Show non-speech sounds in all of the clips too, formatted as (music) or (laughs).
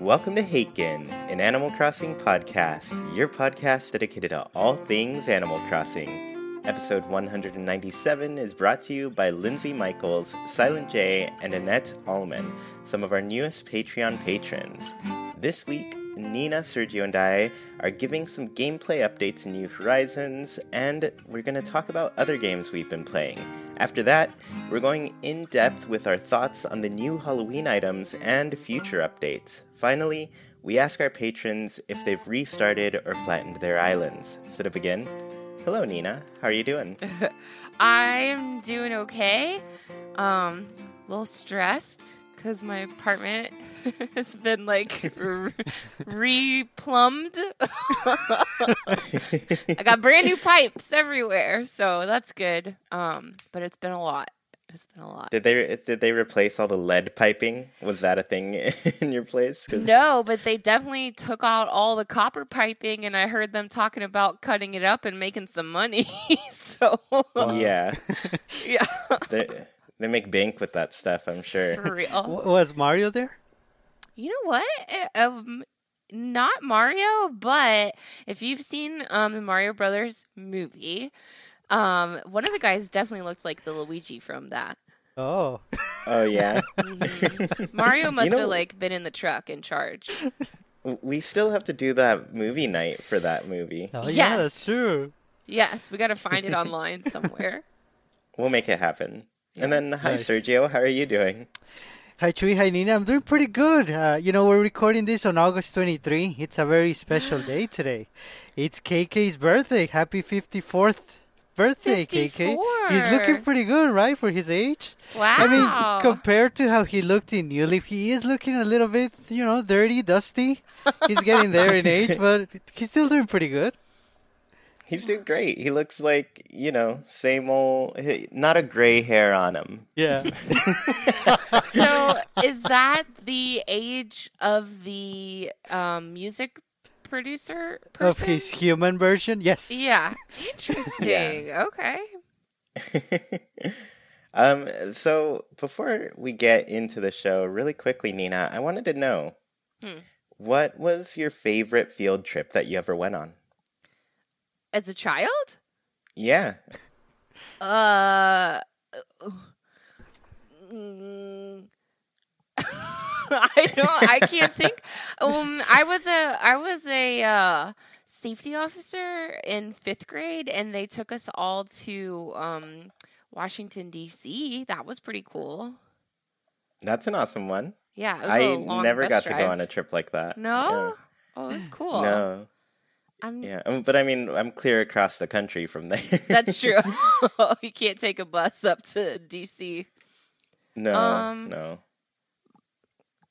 Welcome to Haken, an Animal Crossing podcast, your podcast dedicated to all things Animal Crossing. Episode 197 is brought to you by Lindsay Michaels, Silent J, and Annette Allman, some of our newest Patreon patrons. This week, Nina, Sergio, and I are giving some gameplay updates in New Horizons, and we're going to talk about other games we've been playing. After that, we're going in depth with our thoughts on the new Halloween items and future updates. Finally, we ask our patrons if they've restarted or flattened their islands. So to begin, hello Nina, how are you doing? (laughs) I'm doing okay. Um, a little stressed because my apartment (laughs) has been like re plumbed. I got brand new pipes everywhere, so that's good. Um, but it's been a lot. It's been a lot. Did they did they replace all the lead piping? Was that a thing (laughs) in your place? 'Cause- No, but they definitely took out all the copper piping, and I heard them talking about cutting it up and making some money. (laughs) so Yeah, yeah, they they make bank with that stuff. I'm sure. for real. Was Mario there? You know what? Eh, Um, not Mario, but if you've seen um the Mario Brothers movie, um, one of the guys definitely looks like the Luigi from that. Oh, Oh yeah. (laughs) Mario must know- have like been in the truck in charge. We still have to do that movie night for that movie. oh yeah, Yes. that's true. Yes, we got to find it (laughs) online somewhere. We'll make it happen. And then, hi Nice. Sergio, how are you doing? Hi Chewy, hi Nina. I'm doing pretty good. Uh, you know, we're recording this on August 23. It's a very special day today. It's KK's birthday. Happy 54th birthday, KK. He's looking pretty good, right, for his age? Wow. I mean, compared to how he looked in New Leaf, he is looking a little bit, you know, dirty, dusty. He's getting there in (laughs) age, but he's still doing pretty good. He's doing great. He looks like, you know, same old, not a gray hair on him. Yeah. (laughs) so is that the age of the um, music producer person? of his human version, yes. Yeah. (laughs) Interesting. Okay. (laughs) um, so before we get into the show, really quickly, Nina, I wanted to know what was your favorite field trip that you ever went on? As a child? Yeah. Uh. mm, (laughs) I don't. I can't think. Um, I was a. I was a uh, safety officer in fifth grade, and they took us all to um, Washington D.C. That was pretty cool. That's an awesome one. Yeah, it was a I never got to go on a trip like that. No. Oh, it was cool. No. I'm, Yeah. Um, But I mean, I'm clear across the country from there. That's true. (laughs) (laughs) you can't take a bus up to D.C. no. Um, no.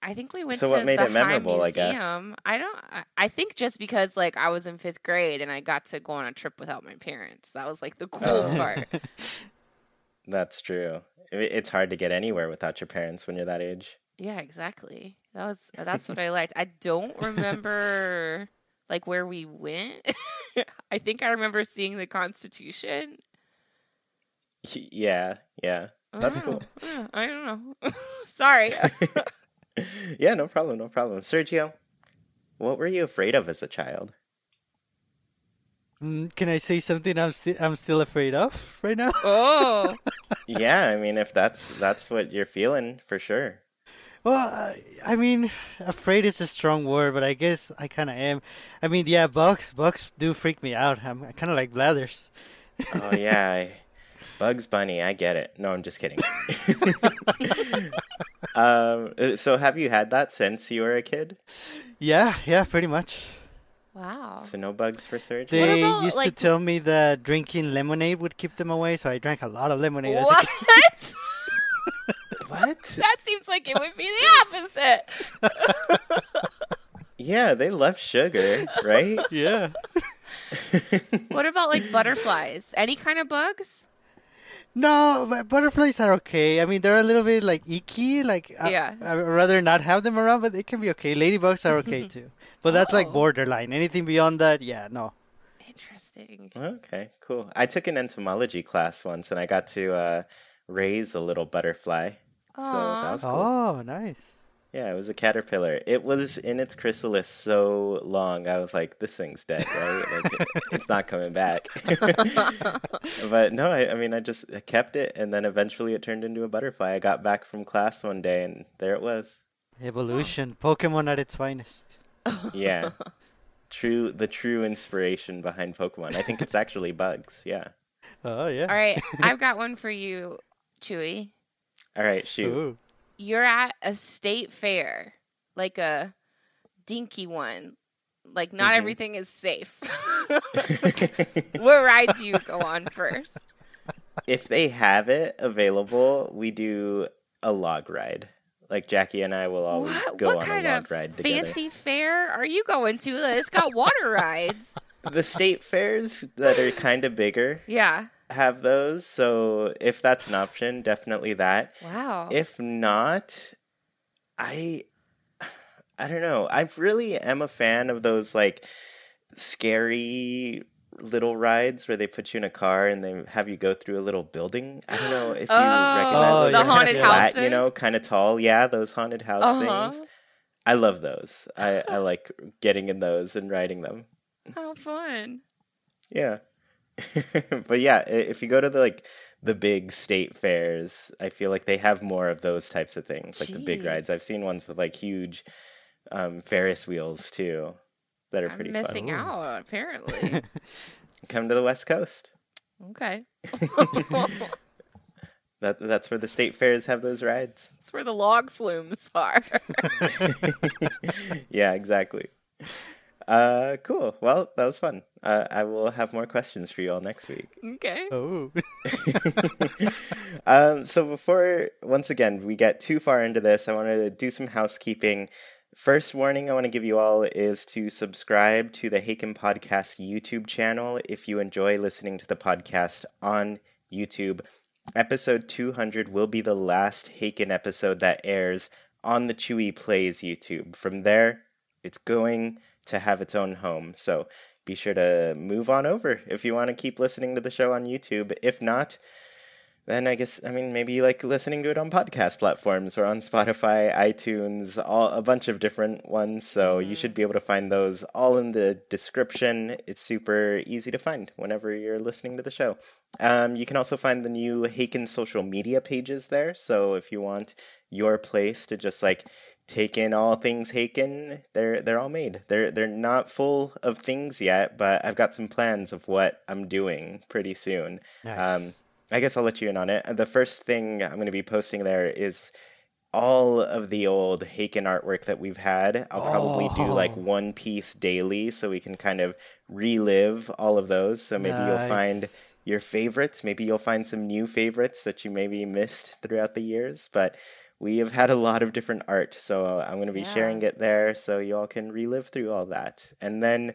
I think we went So to what made it memorable, I guess? I don't. I- I think just because like I was in fifth grade and I got to go on a trip without my parents. That was like the cool Oh. part. (laughs) That's true. It's hard to get anywhere without your parents when you're that age. Yeah, exactly. That was that's what I liked. I don't remember like where we went. (laughs) I think I remember seeing the Constitution. Yeah, yeah. That's I cool. know. Yeah, I don't know. (laughs) Sorry. (laughs) yeah, no problem, no problem. Sergio, what were you afraid of as a child? Mm, can I say something I'm still I'm still afraid of right now? oh, yeah, I mean, if that's that's what you're feeling, for sure. Well, I, I mean, afraid is a strong word, but I guess I kind of am. I mean, yeah, bugs bugs do freak me out. I'm kind of like blathers. Oh yeah, I, Bugs Bunny, I get it. No, I'm just kidding. (laughs) um, uh, so have you had that since you were a kid? Yeah, yeah, pretty much. Wow. So no bugs for Serge. They about, used to tell me that drinking lemonade would keep them away, so I drank a lot of lemonade. as a What? (laughs) (laughs) kid. what? (laughs) that seems like it would be the opposite. (laughs) Yeah, they love sugar, right? (laughs) Yeah. What about like butterflies? Any kind of bugs? No, but butterflies are okay. I mean, they're a little bit like icky. Like, Yeah. I'd rather not have them around, but they can be okay. Ladybugs are okay too. But that's like Oh. borderline. Anything beyond that, yeah, no. Interesting. Okay, cool. I took an entomology class once, and I got to uh, raise a little butterfly. So that was cool. Oh, nice. Yeah, it was a caterpillar. It was in its chrysalis so long. I was like, this thing's dead, right? Like, it- it's not coming back. (laughs) but no, I, I mean, I just kept it, and then eventually it turned into a butterfly. I got back from class one day, and there it was. Evolution. Pokemon at its finest. (laughs) Yeah. True, the true inspiration behind Pokemon. I think it's actually bugs. Yeah. (laughs) Oh, yeah. All right, I've got one for you, Chewy. All right, shoot. Ooh. You're at a state fair, like a dinky one. Like not Mhm. everything is safe. (laughs) (laughs) what ride do you go on first? if they have it available, we do a log ride. Like Jackie and I will always What, go what on kind a log of ride together. fancy fair are you going to? It's got water rides. The state fairs that are kind of bigger Yeah. Have those, so if that's an option, definitely that. Wow. If not, I I don't know. I really am a fan of those like scary little rides where they put you in a car and they have you go through a little building. I don't know if you (gasps) Oh, recognize Oh, those. the They're haunted flat, you know, kind of tall. Yeah, those haunted house Uh-huh. things. I love those. I, I (laughs) like getting in those and riding them. How fun. Yeah. (laughs) but yeah, if you go to the like the big state fairs, I feel like they have more of those types of things, like the big rides. I've seen ones with like huge um, Ferris wheels too, that are I'm pretty missing fun. out, apparently. (laughs) Come to the West Coast. okay. (laughs) That that's where the state fairs have those rides. That's where the log flumes are. yeah, exactly. Uh, cool. Well, that was fun. Uh, I will have more questions for you all next week. okay. Oh. (laughs) Um, so before, once again, we get too far into this, I wanted to do some housekeeping. First warning I want to give you all is to subscribe to the Haken Podcast YouTube channel if you enjoy listening to the podcast on YouTube. Episode 200 will be the last Haken episode that airs on the Chewy Plays YouTube. From there, it's going to have its own home. So be sure to move on over if you want to keep listening to the show on YouTube. If not, then I guess I mean maybe you like listening to it on podcast platforms or on Spotify, iTunes, all a bunch of different ones. So you should be able to find those all in the description. It's super easy to find whenever you're listening to the show. Um, you can also find the new Haken social media pages there. So if you want your place to just like take in all things Haken, they're they're all made. They're they're not full of things yet, but I've got some plans of what I'm doing pretty soon. Nice. Um, I guess I'll let you in on it. The first thing I'm going to be posting there is all of the old Haken artwork that we've had. I'll probably do like Oh. one piece daily so we can kind of relive all of those. So maybe you'll find your favorites. Maybe you'll find some new favorites that you maybe missed throughout the years. But we have had a lot of different art. So I'm going to be Yeah. sharing it there so you all can relive through all that. And then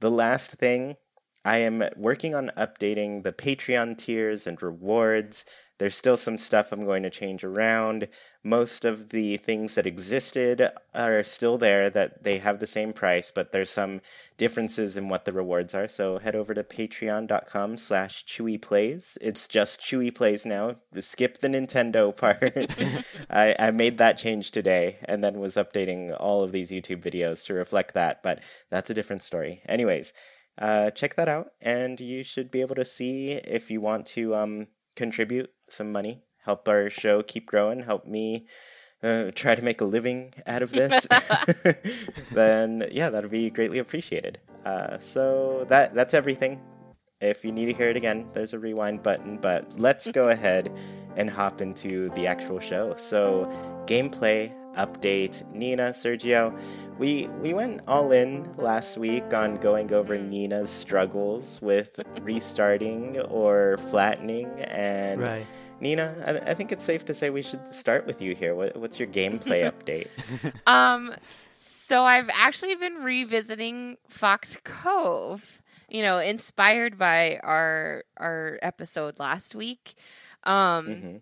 the last thing I am working on updating the Patreon tiers and rewards. There's still some stuff I'm going to change around. Most of the things that existed are still there, that they have the same price, but there's some differences in what the rewards are. So head over to patreon.com slash chewyplays. It's just Chewy Plays now. Skip the Nintendo (laughs) part. (laughs) I, I made that change today and then was updating all of these YouTube videos to reflect that, but that's a different story. Anyways, uh, check that out, and you should be able to see if you want to um, contribute some money, help our show keep growing, help me uh, try to make a living out of this. (laughs) (laughs) then yeah, that'd be greatly appreciated. Uh, so that that's everything. If you need to hear it again, there's a rewind button. But let's go ahead and hop into the actual show. So, gameplay update. Nina, Sergio, we we went all in last week on going over Nina's struggles with restarting or flattening, and Right. Nina, I, I think it's safe to say we should start with you here. What, what's your gameplay (laughs) update? Um, so I've actually been revisiting Fox Cove. You know, inspired by our our episode last week. Um, Mhm.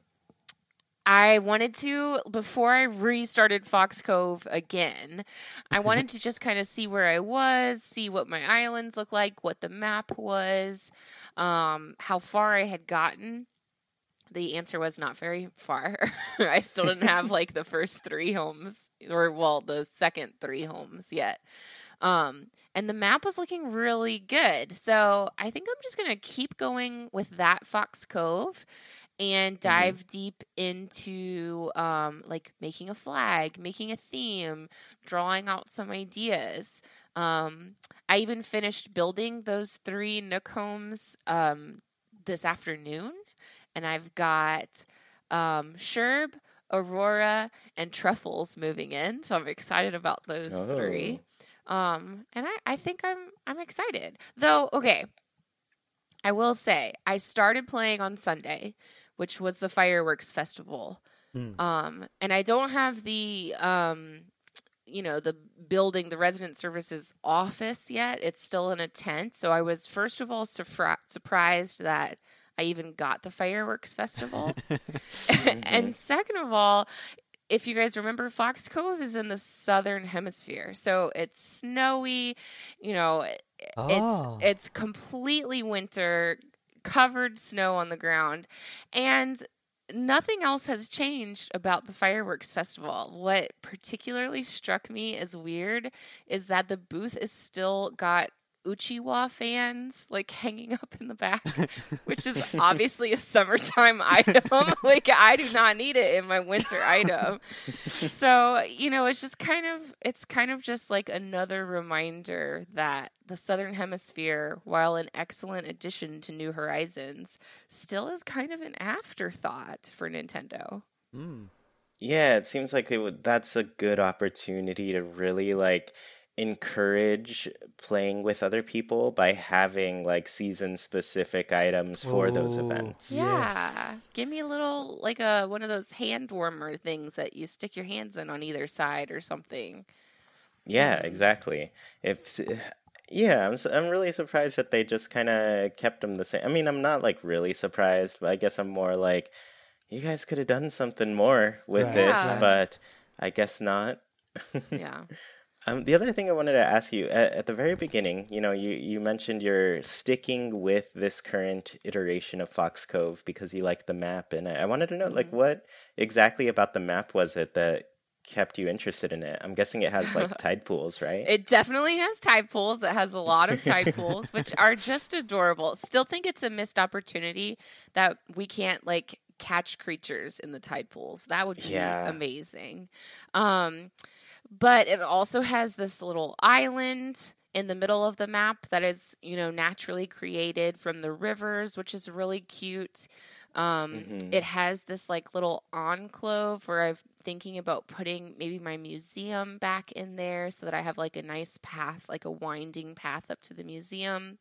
I wanted to before I restarted Fox Cove again. I wanted to just kind of see where I was, see what my islands look like, what the map was, um, how far I had gotten. The answer was not very far. (laughs) I still didn't have like the first three homes, or well, the second three homes yet. Um, and the map was looking really good. So I think I'm just gonna keep going with that Fox Cove and dive deep into um, like making a flag, making a theme, drawing out some ideas. Um, I even finished building those three Nook homes um, this afternoon, and I've got um, Sherb, Aurora, and Truffles moving in, so I'm excited about those Oh. three. Um, and I, I think I'm I'm excited. Though, okay, I will say I started playing on Sunday, which was the fireworks festival. Mm. Um, and I don't have the um, you know, the building, the resident services office yet. It's still in a tent. So I was first of all surfri- surprised that I even got the fireworks festival. (laughs) (laughs) and second of all, if you guys remember, Fox Cove is in the southern hemisphere, so it's snowy. You know, Oh. it's it's completely winter, covered snow on the ground, and nothing else has changed about the fireworks festival. What particularly struck me as weird is that the booth is still got Uchiwa fans like (laughs) hanging up in the back, (laughs) which is obviously a summertime (laughs) item. like I do not need it in my winter item. So, you know, it's just kind of it's kind of just like another reminder that the southern hemisphere, while an excellent addition to New Horizons, still is kind of an afterthought for Nintendo. Mm. Yeah, it seems like they would. That's a good opportunity to really like encourage playing with other people by having like season specific items for those events. Yeah. Yes. Give me a little like a one of those hand warmer things that you stick your hands in on either side or something. Yeah, mm-hmm. exactly. If yeah, I'm s- I'm really surprised that they just kind of kept them the same. I mean, I'm not like really surprised, but I guess I'm more like you guys could have done something more with Right, this, right. but I guess not. (laughs) Yeah. Um, the other thing I wanted to ask you at, at the very beginning, you know, you, you mentioned you're sticking with this current iteration of Fox Cove because you like the map, and I, I wanted to know, like, what exactly about the map was it that kept you interested in it? I'm guessing it has like (laughs) tide pools, right? It definitely has tide pools. It has a lot of tide (laughs) pools, which are just adorable. Still think it's a missed opportunity that we can't like catch creatures in the tide pools. That would be Yeah. amazing. Um, but it also has this little island in the middle of the map that is, you know, naturally created from the rivers, which is really cute. Um, Mhm. It has this like little enclave where I'm thinking about putting maybe my museum back in there so that I have like a nice path, like a winding path up to the museum.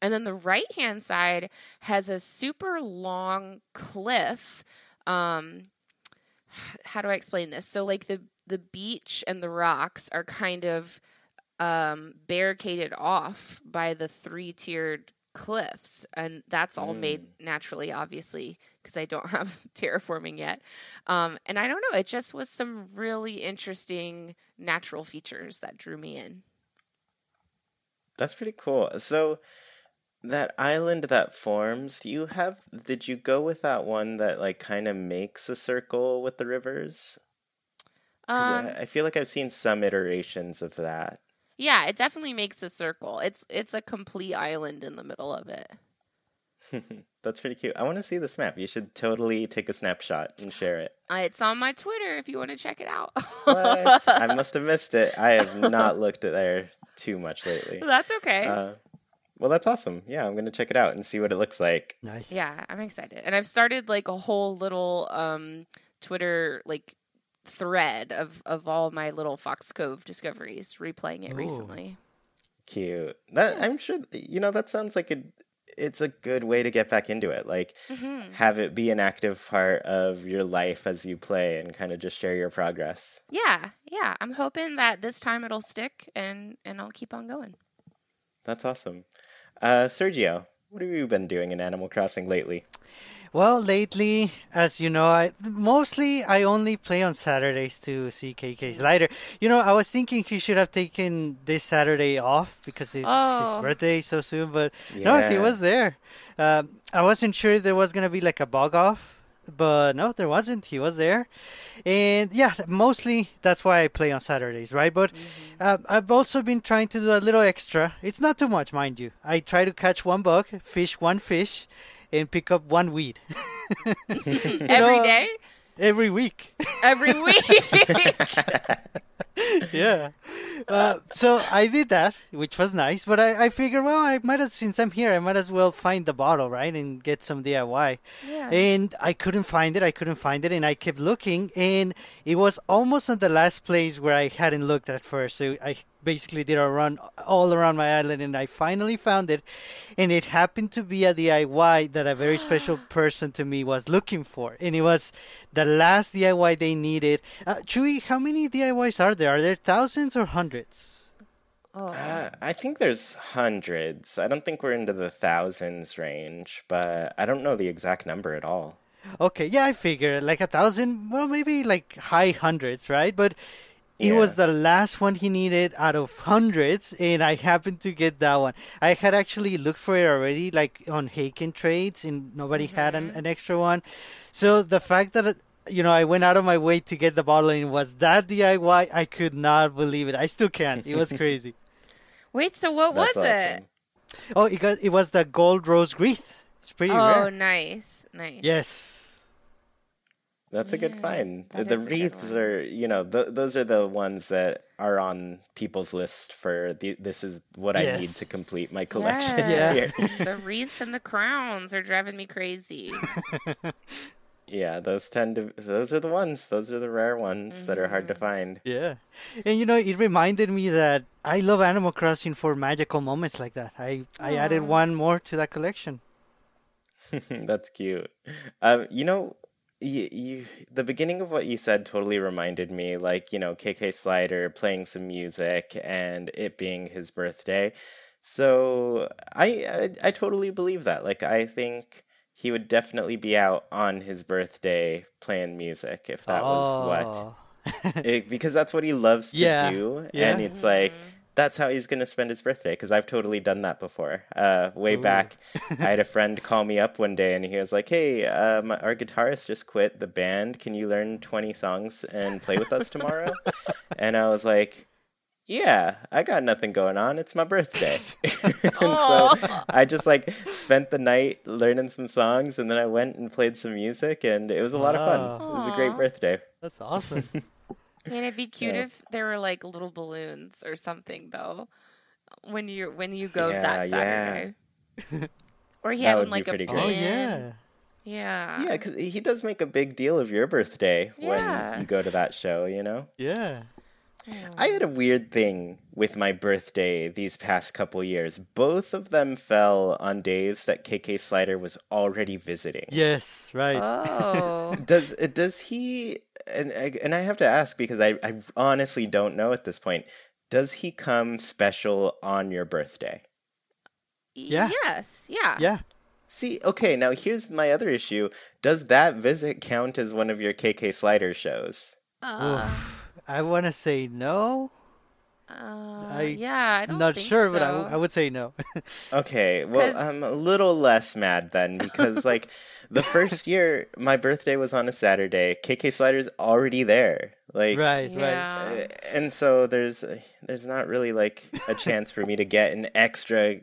And then the right hand side has a super long cliff. Um, (sighs) how do I explain this? So like the the beach and the rocks are kind of um, barricaded off by the three tiered cliffs, and that's all made naturally, obviously, because I don't (laughs) have terraforming yet. Um, and I don't know, it just was some really interesting natural features that drew me in. That's pretty cool. So that island that forms, do you have did you go with that one that like kind of makes a circle with the rivers? 'Cause Um, I I feel like I've seen some iterations of that. yeah, it definitely makes a circle. It's it's a complete island in the middle of it. (laughs) That's pretty cute. I want to see this map. You should totally take a snapshot and share it. Uh, it's on my Twitter if you want to check it out. What? I (laughs) must have missed it. I have not looked at there too much lately. That's okay. Uh, Well, that's awesome. Yeah, I'm gonna check it out and see what it looks like. Nice. Yeah, I'm excited. And I've started like a whole little um Twitter like thread of of all my little Fox Cove discoveries, replaying it Ooh. recently. Cute. That I'm sure you know that sounds like a it's a good way to get back into it. Like Mm-hmm. have it be an active part of your life as you play and kind of just share your progress. Yeah, yeah. I'm hoping that this time it'll stick and and I'll keep on going. That's awesome. Uh, Sergio, what have you been doing in Animal Crossing lately? Well, lately, as you know, I mostly I only play on Saturdays to see KK Slider. You know, I was thinking he should have taken this Saturday off because it's Oh. his birthday so soon, but no, he was there. Um, I wasn't sure if there was gonna be like a bug off, but no, there wasn't. He was there, and yeah, mostly that's why I play on Saturdays, right? But uh, I've also been trying to do a little extra. It's not too much, mind you. I try to catch one bug, fish one fish, and pick up one weed (laughs) Every know, day? every week. Every (laughs) week. yeah. Uh, so I did that, which was nice. But I, I figured, well, I might as since I'm here, I might as well find the bottle, right, and get some DIY. Yeah. And I couldn't find it. I couldn't find it, and I kept looking, and it was almost at the last place where I hadn't looked at first. So I basically did a run all around my island, and I finally found it. And it happened to be a DIY that a very special (gasps) person to me was looking for, and it was the last DIY they needed. Uh, Chewy, how many DIYs are there? Are there thousands or hundreds? oh. Uh, I think there's hundreds. I don't think we're into the thousands range, but I don't know the exact number at all. Okay, yeah, I figure like a thousand, well, maybe like high hundreds, right? But it was the last one he needed out of hundreds, and I happened to get that one. I had actually looked for it already, like on Haken Trades, and nobody had an, mm-hmm. an extra one. So the fact that you know I went out of my way to get the bottle and it was that DIY, I could not believe it. I still can't. It was crazy. (laughs) Wait, so what That's was it? oh, it got, it was the gold rose wreath. It's pretty Oh, rare. nice. Nice. Yes. That's a good find. the is a good wreaths are, you know, th- those are the ones that are on people's list for the. This is what I need to complete my collection. Yes. here. (laughs) the wreaths and the crowns are driving me crazy. (laughs) yeah, those tend to. Those are the ones. Those are the rare ones that are hard to find. Yeah. And you know, it reminded me that I love Animal Crossing for magical moments like that. I, I added one more to that collection. (laughs) That's cute. Um, you know, you, you the beginning of what you said totally reminded me, like you know, KK Slider playing some music and it being his birthday. So I, I I totally believe that. Like I think he would definitely be out on his birthday playing music if that was what Oh. (laughs) it, because that's what he loves to Yeah, do yeah. and it's like mm-hmm. That's how he's going to spend his birthday because i've totally done that before. Uh, way back (laughs) i had a friend call me up one day and he was like hey um, our guitarist just quit the band. Can you learn 20 songs and play with us tomorrow? (laughs) And i was like yeah i got nothing going on. It's my birthday. (laughs) And so i just like spent the night learning some songs and then i went and played some music and it was a lot of fun. It was a great birthday. That's awesome. And it'd be (laughs) cute Yeah. if there were like little balloons or something though. When you when you go Yeah, that yeah. Saturday. (laughs) or he That had would like a pretty oh, pin. oh, yeah. Yeah. Yeah, because he does make a big deal of your birthday Yeah. when you go to that show, you know? Yeah. I had a weird thing with my birthday these past couple years. Both of them fell on days that KK Slider was already visiting. Yes, right. Oh. (laughs) Does does he and I- and I have to ask because I, I honestly don't know at this point. Does he come special on your birthday? Yeah. Yes. Yeah. yeah. See, okay, now here's my other issue. Does that visit count as one of your KK Slider shows? Uh, I want to say no. uh, I- yeah. I don't I'm not think sure, so. but I would say no. (laughs) Okay, well, 'Cause- I'm a little less mad then because, like, (laughs) the first year my birthday was on a Saturday. KK Slider's already there, like, right, right. Yeah. uh, and so there's there's not really like a chance for me to get an extra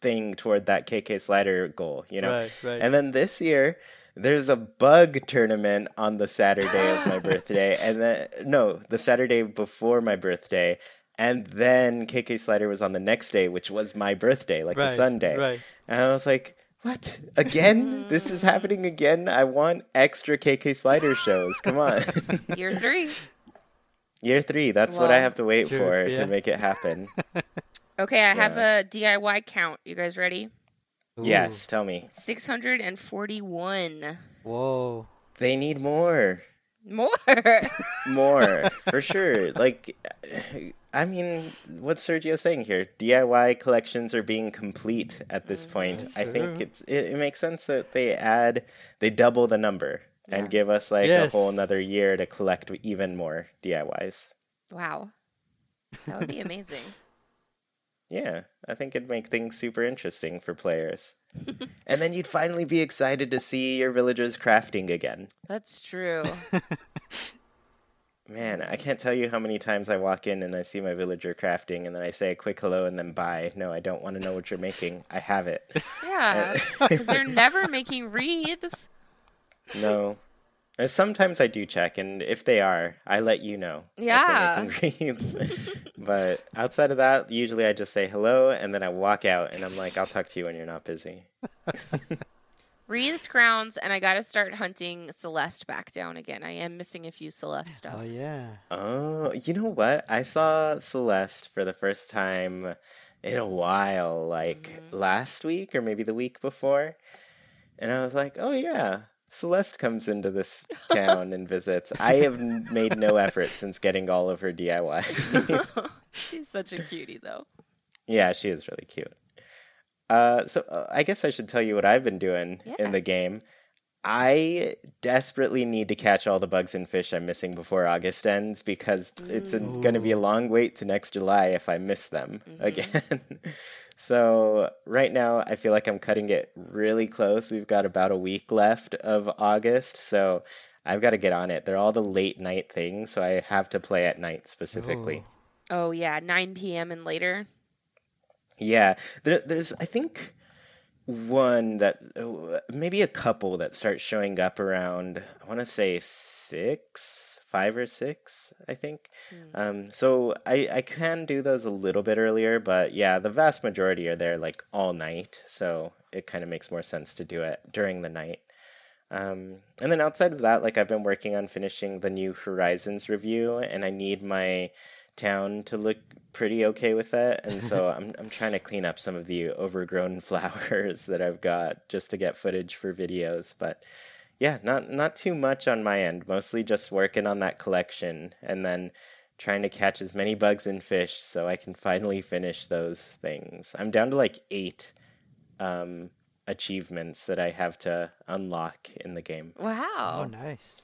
thing toward that KK Slider goal, you know. (laughs) Right, right. And then this year. There's a bug tournament on the Saturday of my (gasps) birthday, and then no, the Saturday before my birthday, And then KK Slider was on the next day, which was my birthday, like the Sunday. right. And I was like, what? Again? this is (laughs) happening again? I want extra KK Slider shows. Come on. (laughs) Year three. Year three, that's what I have to wait Sure, for yeah. to make it happen. (laughs) Okay, I have a DIY count. You guys ready? Yes, tell me. 641. Whoa. They need more. More. (laughs) More, for sure. Like, I mean, what's Sergio saying here? DIY collections are being complete at this mm-hmm. point. I think it's it, it makes sense that they add, they double the number and give us like a whole another year to collect even more DIYs. wow. That would be amazing. Yeah, I think it'd make things super interesting for players. and then you'd finally be excited to see your villagers crafting again. That's true. (laughs) Man, I can't tell you how many times I walk in and I see my villager crafting and then I say a quick hello and then bye. No, I don't want to know what you're making. I have it. Yeah. (laughs) Because they're never making wreaths. No. And sometimes I do check, and if they are, I let you know. if Yeah. making (laughs) wreaths. but outside of that, usually I just say hello and then I walk out and I'm like, I'll talk to you when you're not busy. (laughs) Wreaths, crowns, and I got to start hunting Celeste back down again. I am missing a few Celeste oh, stuff. Oh yeah. Oh, you know what? I saw Celeste for the first time in a while, like mm-hmm. last week or maybe the week before. And I was like, oh, yeah, Celeste comes into this town and visits. I have made no effort since getting all of her DIY. (laughs) She's such a cutie, though. yeah, she is really cute. Uh, so uh, I guess I should tell you what I've been doing Yeah. in the game. I desperately need to catch all the bugs and fish I'm missing before August ends because it's going to be a long wait to next July if I miss them again. (laughs) so right now I feel like I'm cutting it really close. We've got about a week left of August, so I've got to get on it. They're all the late night things, so I have to play at night specifically. Oh, yeah. 9 p.m. and later. Yeah, there, there's I think one that uh, maybe a couple that start showing up around I want to say six, five or six, I think. Um, so I I can do those a little bit earlier, but yeah, the vast majority are there like all night, so it kind of makes more sense to do it during the night. Um, and then outside of that, like I've been working on finishing the New Horizons review, and I need my town to look pretty okay with that. And (laughs) so I'm I'm trying to clean up some of the overgrown (laughs) flowers that I've got just to get footage for videos. But yeah, not not too much on my end. Mostly just working on that collection, and then trying to catch as many bugs and fish so I can finally finish those things. I'm down to like eight um, achievements that I have to unlock in the game. Oh Wow. nice.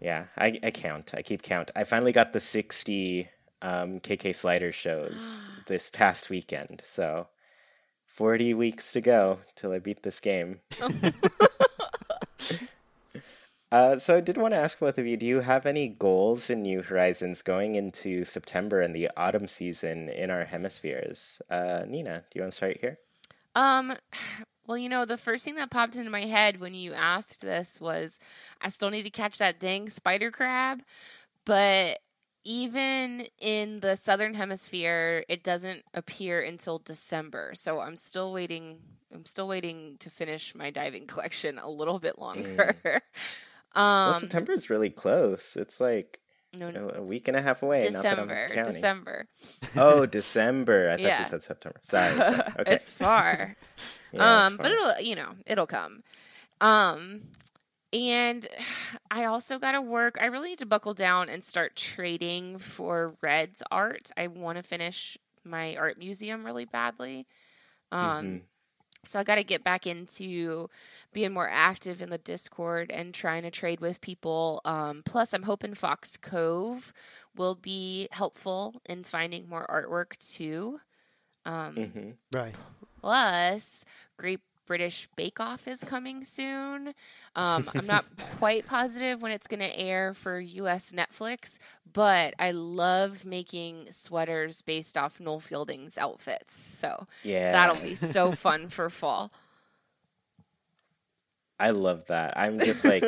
Yeah, I, I count. I keep count. I finally got the 60 um, KK Slider shows (gasps) this past weekend. So 40 weeks to go till I beat this game. (laughs) (laughs) uh, so I did want to ask both of you do you have any goals in New Horizons going into September and the autumn season in our hemispheres? Uh, Nina, do you want to start here? Um, well, you know, the first thing that popped into my head when you asked this was I still need to catch that dang spider crab, but even in the southern hemisphere, it doesn't appear until December. So I'm still waiting. I'm still waiting to finish my diving (laughs) collection a little bit longer. Um, well, September is really close. It's like no, no, a week and a half away. not that I'm December. December. Oh, (laughs) December. I thought Yeah. you said September. Sorry. sorry. (laughs) Okay. it's far. (laughs) Yeah, it's um, but it'll you know it'll come. Um, and I also got to work. I really need to buckle down and start trading for Redd's art. I want to finish my art museum really badly. Um, Mhm. So I got to get back into being more active in the Discord and trying to trade with people. Um, plus, I'm hoping Fox Cove will be helpful in finding more artwork too. Um, Mhm. Right. Plus, Great British Bake Off is coming soon. (laughs) Um, I'm not quite positive when it's going to air for US Netflix, but I love making sweaters based off Noel Fielding's outfits. So Yeah. that'll be so (laughs) fun for fall. I love that. I'm just like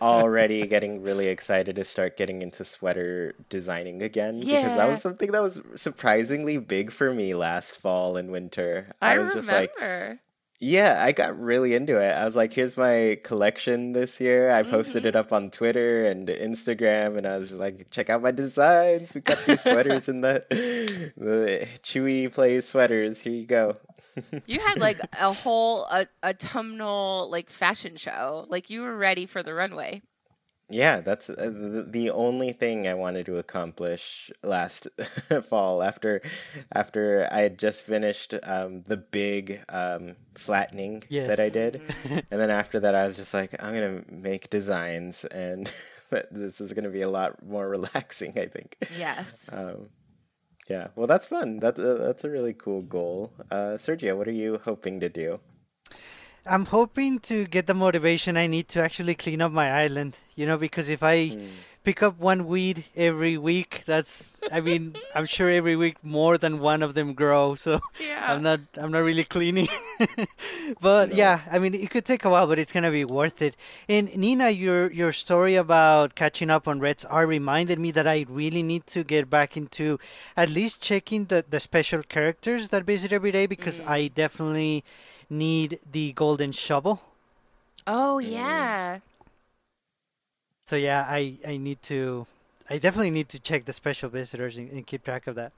already getting really excited to start getting into sweater designing again because that was something that was surprisingly big for me last fall and winter. I, was just like, remember. Yeah, I got really into it. I was like, here's my collection this year. I posted Mm-hmm. it up on Twitter and Instagram, and I was like, check out my designs. We got these sweaters in the (laughs) the Chewy Play sweaters. Here you go. You had like (laughs) a whole a, autumnal like fashion show. Like you were ready for the runway. Yeah, that's uh, the, only thing I wanted to accomplish last (laughs) fall after after I had just finished um, the big um, flattening that I did, and then after that I was just like, I'm gonna make designs, and (laughs) this is gonna be a lot more relaxing. I think. Yes. Um, yeah, well, that's fun. That's uh, that's a really cool goal. Uh, Sergio, what are you hoping to do? I'm hoping to get the motivation I need to actually clean up my island. You know, because if I Hmm. pick up one weed every week, that's I mean, (laughs) I'm sure every week more than one of them grow. So Yeah. I'm not I'm not really cleaning. (laughs) but yeah, I mean, it could take a while, but it's gonna be worth it. And Nina, your your story about catching up on Redd's art reminded me that I really need to get back into at least checking the the special characters that visit every day because Mm. I definitely need the golden shovel. Oh yeah. So yeah, I I need to. I definitely need to check the special visitors and, and keep track of that.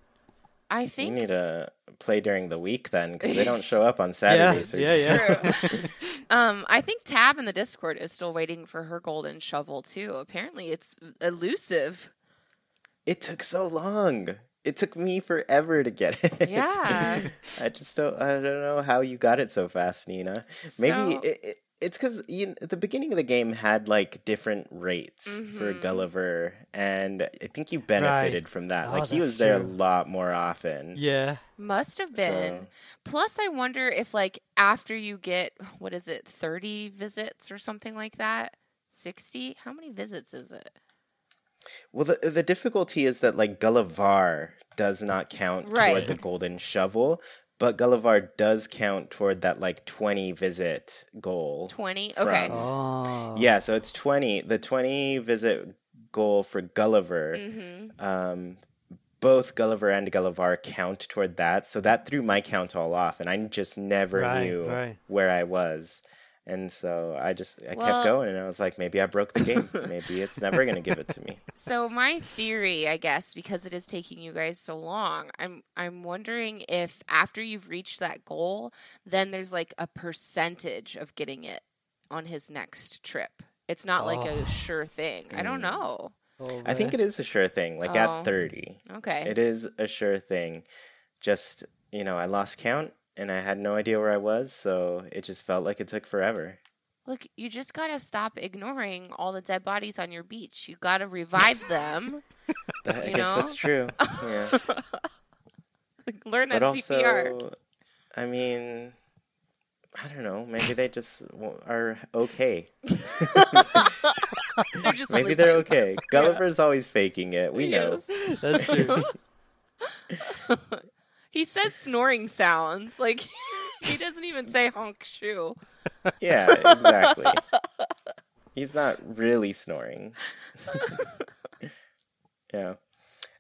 I think You need to play during the week then, because they don't (laughs) show up on Saturdays. yeah, yeah. True. (laughs) (laughs) um, I think Tab in the Discord is still waiting for her golden shovel too. Apparently, it's elusive. It took so long. It took me forever to get (laughs) it. Yeah. I just don't. I don't know how you got it so fast, Nina. Maybe it, it, it's because you know, the beginning of the game had like different rates for Mm-hmm. Gulliver, and I think you benefited from that. Oh, like he was there a lot more often. Yeah. Must have been. So- Plus, I wonder if like after you get what is it, thirty visits or something like that, sixty? How many visits is it? Well, the the difficulty is that like Gullivar does not count toward the golden shovel, but Gullivar does count toward that like twenty visit goal. Twenty. from- Okay. Oh. Yeah, so it's 20. The 20 visit goal for Gulliver, Mm-hmm. um, both Gulliver and Gullivar count toward that. So that threw my count all off, and I just never Right, knew right. where I was. And so I just I Well- kept going, and I was like, maybe I broke the game. (laughs) maybe it's never gonna give it to me. (laughs) So my theory, I guess, because it is taking you guys so long, I'm I'm wondering if after you've reached that goal, then there's like a percentage of getting it on his next trip. It's not like a oh. sure thing. I don't hmm. know. Oh, I think it is a sure thing. Like Oh. at 30, Okay. it is a sure thing. Just you know, I lost count, and I had no idea where I was, so it just felt like it took forever. Look, you just gotta stop ignoring all the dead bodies on your beach. You gotta revive them. (laughs) I You guess know? that's true. (laughs) Yeah. Learn that but also, CPR. I mean, I don't know. Maybe they just are okay. (laughs) They're just Maybe they're okay. Gulliver's always faking it. We know. That's true. He says snoring sounds. Like (laughs) he doesn't even say honk shoe. (laughs) Yeah, exactly. He's not really snoring. (laughs) yeah.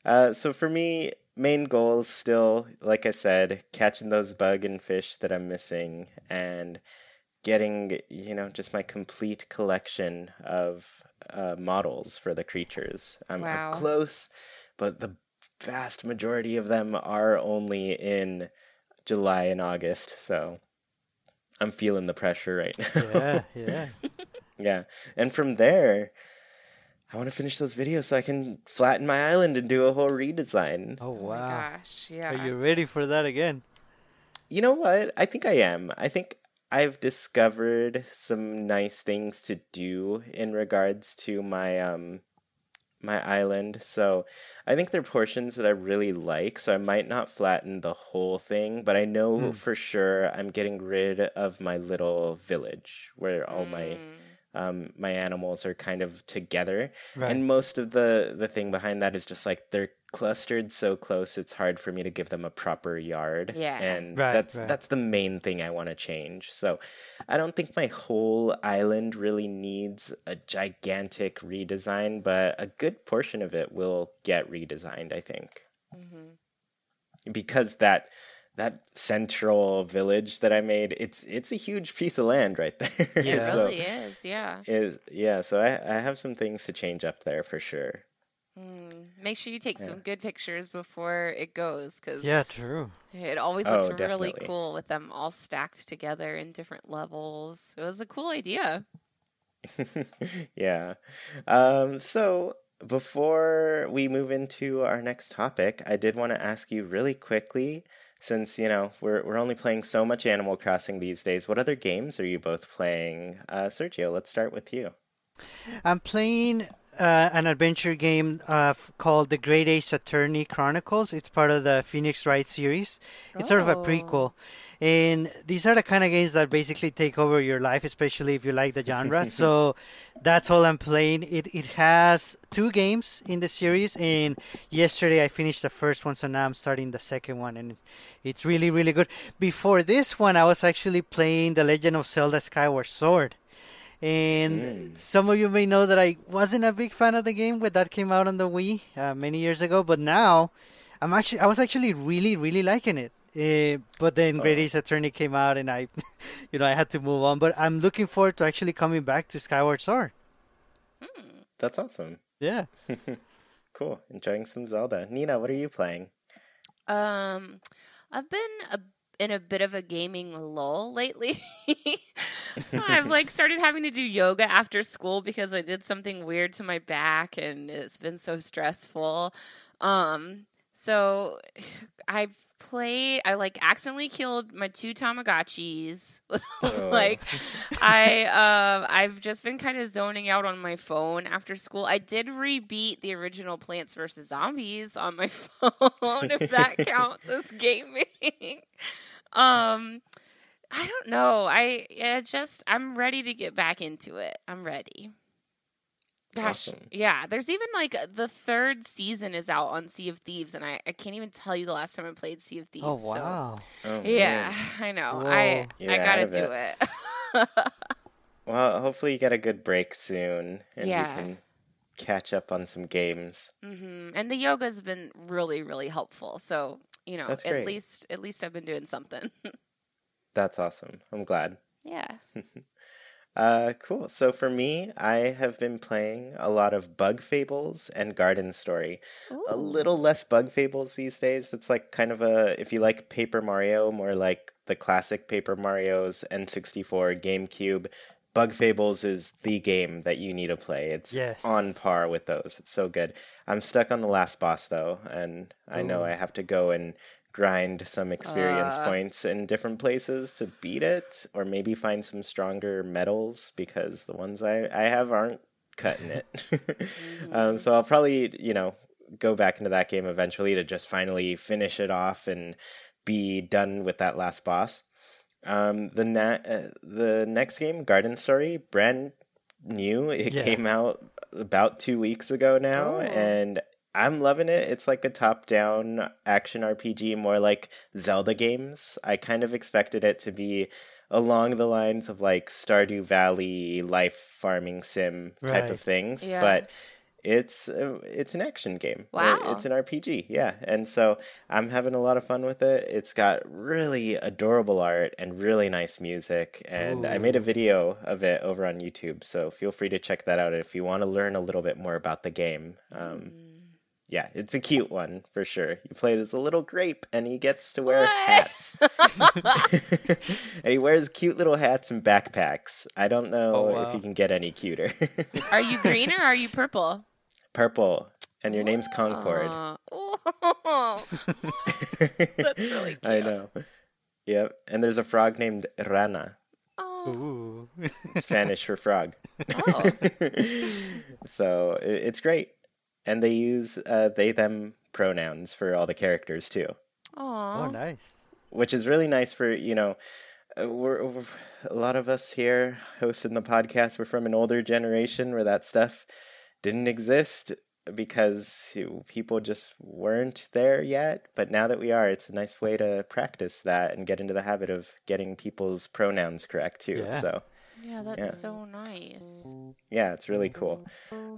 Uh, so for me, main goal is still, like I said, catching those bug and fish that I'm missing and getting, you know, just my complete collection of uh, models for the creatures. I'm, I'm Wow. close, but the vast majority of them are only in July and August, so I'm feeling the pressure right now. yeah, (laughs) yeah. Yeah. And from there, I want to finish those videos so I can flatten my island and do a whole redesign. Oh Oh my wow. gosh, yeah. Are you ready for that again? You know what? I think I am. I think I've discovered some nice things to do in regards to my um my island. So I think there are portions that I really like, so I might not flatten the whole thing, but I know hmm. for sure I'm getting rid of my little village where all my mm. Um, my animals are kind of together. Right. And most of the the thing behind that is just like they're clustered so close it's hard for me to give them a proper yard. Yeah. And Right, that's right. that's the main thing I want to change. So I don't think my whole island really needs a gigantic redesign, but a good portion of it will get redesigned, I think. Because that that central village that I made, it's it's a huge piece of land right (laughs) there. It Yeah. so really is, yeah. is yeah, so I I have some things to change up there for sure. Make sure you take some good pictures before it goes, because Yeah, true. it always Oh, looks really definitely. cool with them all stacked together in different levels. It was a cool idea. (laughs) yeah. Um, so before we move into our next topic, I did want to ask you really quickly, since you know we're we're only playing so much Animal Crossing these days. What other games are you both playing? Uh, Sergio, let's start with you. I'm playing uh, an adventure game uh, f- called The Great Ace Attorney Chronicles. It's part of the Phoenix Wright series. It's sort of a Oh. prequel. And these are the kind of games that basically take over your life, especially if you like the (laughs) genre. so that's all I'm playing. It it has two games in the series, and yesterday I finished the first one, so now I'm starting the second one, and it's really really good. Before this one, I was actually playing The Legend of Zelda: Skyward Sword. And some of you may know that I wasn't a big fan of the game when that came out on the Wii uh, many years ago, but now I'm actually I was actually really really liking it. Uh, but then Great Oh. Ace Attorney came out, and I, (laughs) you know, I had to move on. But I'm looking forward to actually coming back to Skyward Sword. That's awesome. Yeah. (laughs) Cool. Enjoying some Zelda. Nina, what are you playing? Um, I've been a, in a bit of a gaming lull lately. (laughs) I've like started having to do yoga after school because I did something weird to my back and it's been so stressful. Um, so (sighs) I've played. I like accidentally killed my two Tamagotchis. (laughs) like (laughs) I, uh, I've just been kind of zoning out on my phone after school. I did rebeat the original Plants vs Zombies on my (laughs) phone, if that counts as gaming. um, I don't know. I, I just I'm ready to get back into it. I'm ready. Gosh, Awesome. yeah. There's even like the third season is out on Sea of Thieves, and I, I can't even tell you the last time I played Sea of Thieves. Oh so- wow. Oh, yeah, man. (laughs) I know. Whoa. I You're I gotta do it. it. (laughs) Well, hopefully you get a good break soon and Yeah. you can catch up on some games. Mm-hmm. And the yoga's been really, really helpful. So you know, at least at least I've been doing something. (laughs) That's awesome. I'm glad. yeah. Uh, cool. So for me, I have been playing a lot of Bug Fables and Garden Story. A little less Bug Fables these days. It's like kind of a if you like Paper Mario, more like the classic Paper Mario's N64, GameCube. Bug Fables is the game that you need to play. It's Yes. on par with those. It's so good. I'm stuck on the last boss though, and I know I have to go and grind some experience Uh. points in different places to beat it, or maybe find some stronger medals because the ones I, I have aren't cutting it. (laughs) um, so I'll probably, you know, go back into that game eventually to just finally finish it off and be done with that last boss. Um, the na- uh, the next game, Garden Story, brand new. It Yeah. came out about two weeks ago now, Oh. and I'm loving it. It's like a top-down action RPG, more like Zelda games. I kind of expected it to be along the lines of like Stardew Valley life farming sim type Right. of things, Yeah. but it's uh, it's an action game. Wow. It's an RPG, yeah. And so I'm having a lot of fun with it. It's got really adorable art and really nice music. And I made a video of it over on YouTube, so feel free to check that out if you want to learn a little bit more about the game. Um, yeah, it's a cute one for sure. You play as a little grape, and he gets to wear What? hats. (laughs) (laughs) and he wears cute little hats and backpacks. I don't know Oh, wow. if you can get any cuter. (laughs) Are you green or are you purple? Purple, and your name's Concord. That's really cute. I know. Yep. And there's a frog named Rana, Oh, Ooh. Spanish for frog. oh. So i- it's great. And they use uh, they them pronouns for all the characters too, oh, nice. which is really nice for, you know, we're, we're a lot of us here hosting the podcast. We're from an older generation where that stuff didn't exist because people just weren't there yet. But now that we are, it's a nice way to practice that and get into the habit of getting people's pronouns correct too. Yeah. So Yeah, that's Yeah. so nice. yeah, it's really cool.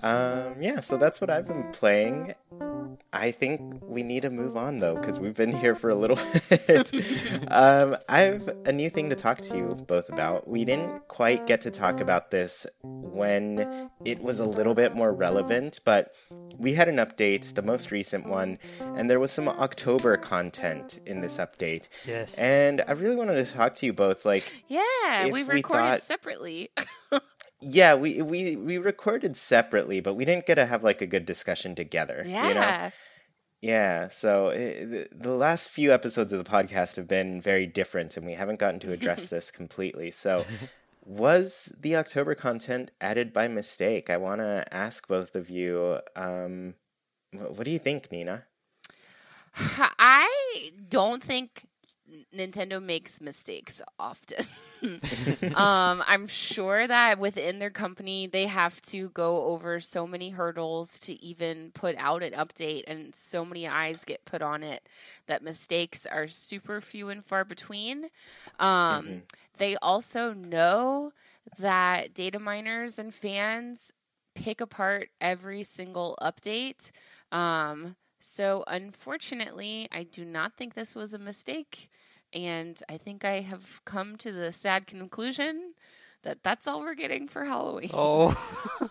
Um, yeah, so that's what I've been playing. I think we need to move on though, because we've been here for a little (laughs) bit. (laughs) um, I have a new thing to talk to you both about. We didn't quite get to talk about this when it was a little bit more relevant, but we had an update, the most recent one, and there was some October content in this update. Yes. And I really wanted to talk to you both, like, Yeah, If we we recorded thought- separately. (laughs) yeah, we, we we recorded separately, but we didn't get to have like a good discussion together. yeah. You know? Yeah. So eh, the, the last few episodes of the podcast have been very different, and we haven't gotten to address (laughs) this completely. So. Was the October content added by mistake? I want to ask both of you. Um, what do you think, Nina? (sighs) I don't think Nintendo makes mistakes often. (laughs) um, I'm sure that within their company, they have to go over so many hurdles to even put out an update, and so many eyes get put on it that mistakes are super few and far between. Um, They also know that data miners and fans pick apart every single update. Um, so, unfortunately, I do not think this was a mistake. And I think I have come to the sad conclusion that that's all we're getting for Halloween. Oh,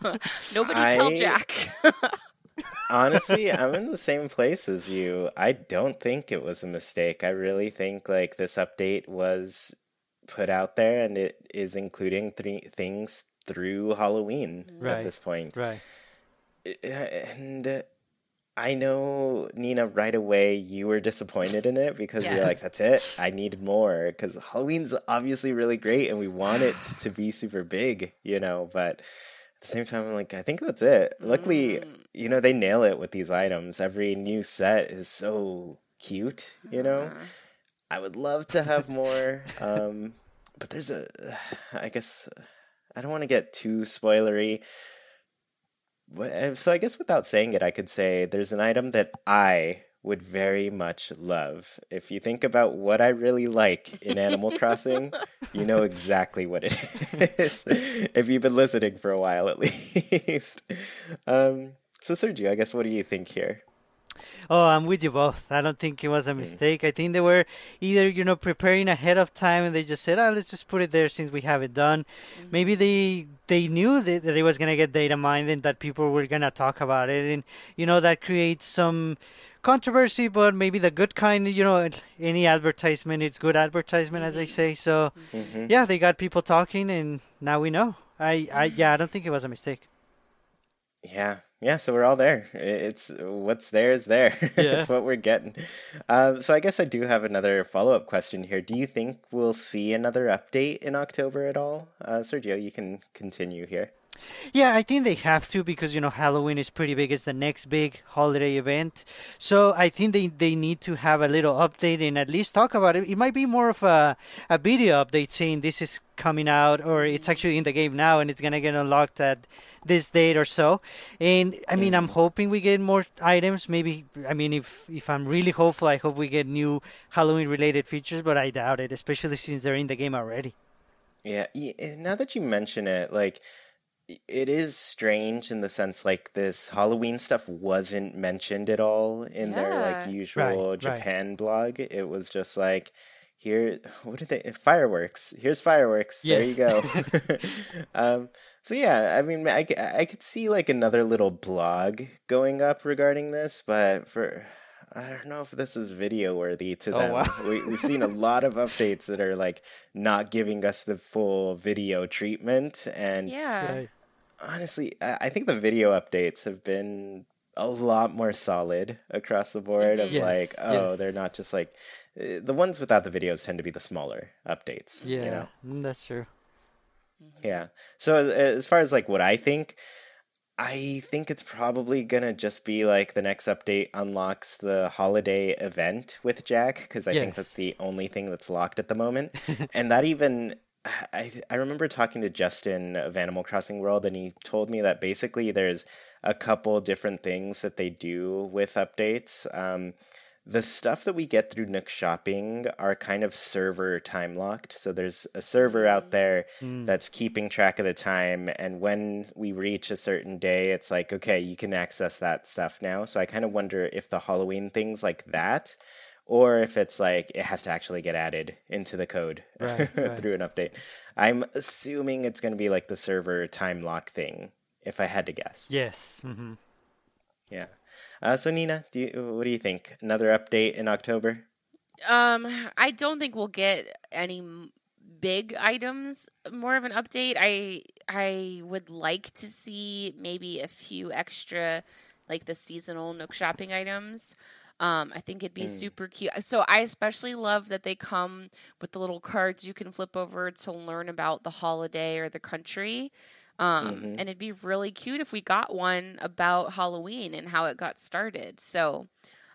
(laughs) Nobody tell Jack. (laughs) Honestly, I'm in the same place as you. I don't think it was a mistake. I really think like this update was put out there and it is including three things through Halloween at this point. right. And uh, I know Nina right away you were disappointed in it because you're like that's it. I needed more because Halloween's obviously really great and we want it (sighs) to be super big, you know, but at the same time I'm like I think that's it. Luckily, Mm. you know, they nail it with these items. Every new set is so cute, you know. Uh-huh. I would love to have more um but there's a (sighs) I guess I don't want to get too spoilery. So I guess without saying it, I could say there's an item that I would very much love. If you think about what I really like in Animal Crossing, you know exactly what it (laughs) is. if you've been listening for a while, at (laughs) least. Um, so Sergio, I guess what do you think here? Oh, I'm with you both. I don't think it was a mm. mistake. I think they were either, you know, preparing ahead of time and they just said, oh, let's just put it there since we have it done. Mm-hmm. Maybe they they knew that, that it was going to get data mined and that people were going to talk about it. And, you know, that creates some controversy, but maybe the good kind, you know, any advertisement, it's good advertisement, as they mm-hmm. say. So, Mhm. yeah, they got people talking and now we know. I, I yeah, I don't think it was a mistake. Yeah, yeah. So we're all there. It's what's there is there. (laughs) Yeah. That's what we're getting. Um, so I guess I do have another follow up question here. Do you think we'll see another update in October at all? Uh, Sergio, you can continue here. Yeah, I think they have to because you know Halloween is pretty big. It's the next big holiday event, so I think they they need to have a little update and at least talk about it. It might be more of a a video update saying this is coming out or it's actually in the game now and it's gonna get unlocked at this date or so. And I mean, I'm hoping we get more items. Maybe I mean, if if I'm really hopeful, I hope we get new Halloween related features, but I doubt it, especially since they're in the game already. Yeah. eh, Now that you mention it, like it is strange in the sense like this Halloween stuff wasn't mentioned at all in their like usual right. Japan blog. It was just like here what did they fireworks. Here's fireworks. There you go. (laughs) (laughs) um so yeah, I mean I, I could see like another little blog going up regarding this, but for I don't know if this is video worthy to Oh, them. wow. We, we've seen a lot of updates that are like not giving us the full video treatment, and yeah. Right. Honestly, I I think the video updates have been a lot more solid across the board. Of Yes, like, oh, they're not just like uh, the ones without the videos tend to be the smaller updates. Yeah, you know? mm, that's true. Yeah. So as, as far as like what I think, I think it's probably gonna just be like the next update unlocks the holiday event with Jack because I think that's the only thing that's locked at the moment, (laughs) and that even. I I remember talking to Justin of Animal Crossing World, and he told me that basically there's a couple different things that they do with updates. Um, the stuff that we get through Nook Shopping are kind of server time locked. So there's a server out there that's keeping track of the time. And when we reach a certain day, it's like, okay, you can access that stuff now. So I kind of wonder if the Halloween things like that, or if it's like it has to actually get added into the code Right, (laughs) right. through an update. I'm assuming it's going to be like the server time lock thing, if I had to guess. Yes. hmm Yeah. Uh, so Nina, do you, what do you think? Another update in October? Um, I don't think we'll get any big items. More of an update. I I would like to see maybe a few extra, like the seasonal Nook shopping items. Um, I think it'd be super cute. So I especially love that they come with the little cards you can flip over to learn about the holiday or the country. Um, And it'd be really cute if we got one about Halloween and how it got started. So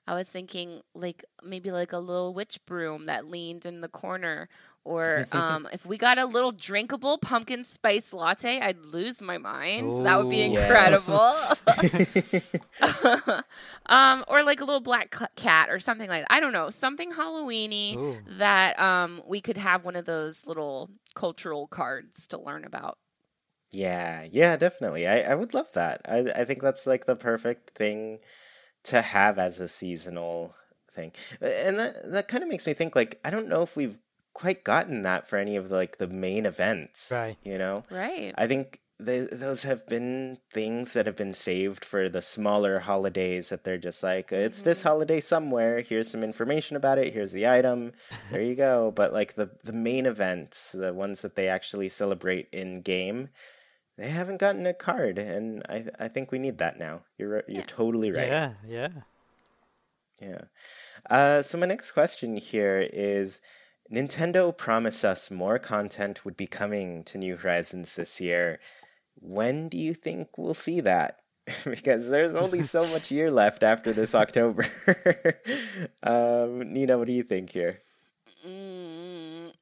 I was thinking like maybe like a little witch broom that leaned in the corner. Or (laughs) um, if we got a little drinkable pumpkin spice latte, I'd lose my mind. that would be Ooh. Yes. incredible. (laughs) (laughs) um, or like a little black cat or something like that. I don't know, something Halloweeny Ooh. that um, we could have one of those little cultural cards to learn about. Yeah, yeah, definitely. I, I would love that. I, I think that's like the perfect thing to have as a seasonal thing. And that, that kind of makes me think like, I don't know if we've quite gotten that for any of the, like the main events. Right. You know? Right. I think th- those have been things that have been saved for the smaller holidays that they're just like, it's this holiday somewhere. Here's some information about it. Here's the item. (laughs) There you go. But like the, the main events, the ones that they actually celebrate in game, they haven't gotten a card. And I, I think we need that now. You're, you're totally right. Yeah. Yeah. Yeah. Uh, so my next question here is Nintendo promised us more content would be coming to New Horizons this year. When do you think we'll see that? (laughs) because there's only so (laughs) much year left after this October. (laughs) um, Nina, what do you think here? Mm.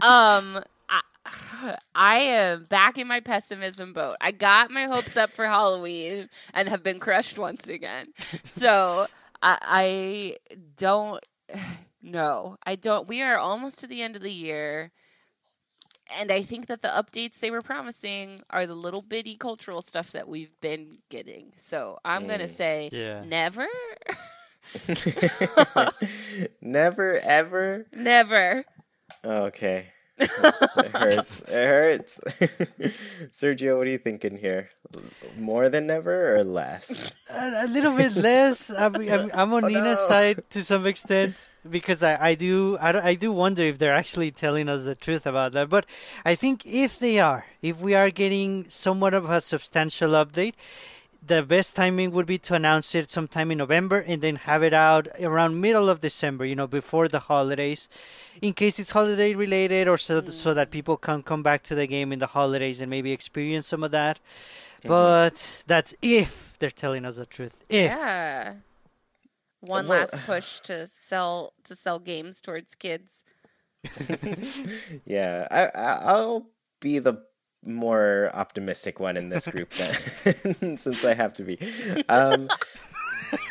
um, I, (sighs) I am back in my pessimism boat. I got my hopes up for Halloween and have been crushed once again. So I, I don't (sighs) know. I don't. We are almost to the end of the year. And I think that the updates they were promising are the little bitty cultural stuff that we've been getting. So I'm going to mm. say Yeah. never, (laughs) Never, ever. never. Oh, okay. (laughs) it hurts. It hurts. (laughs) Sergio, what are you thinking here? More than never or less? A, a little bit less. I'm, I'm, I'm on oh, Nina's no. side to some extent because I, I do I, I do wonder if they're actually telling us the truth about that. But I think if they are, if we are getting somewhat of a substantial update, the best timing would be to announce it sometime in November and then have it out around middle of December, you know, before the holidays, in case it's holiday related or so mm. so that people can come back to the game in the holidays and maybe experience some of that. But that's if they're telling us the truth. If Yeah. One Well- last push to sell to sell games towards kids. (laughs) Yeah, I, I I'll be the more optimistic one in this group then, (laughs) since I have to be. Um,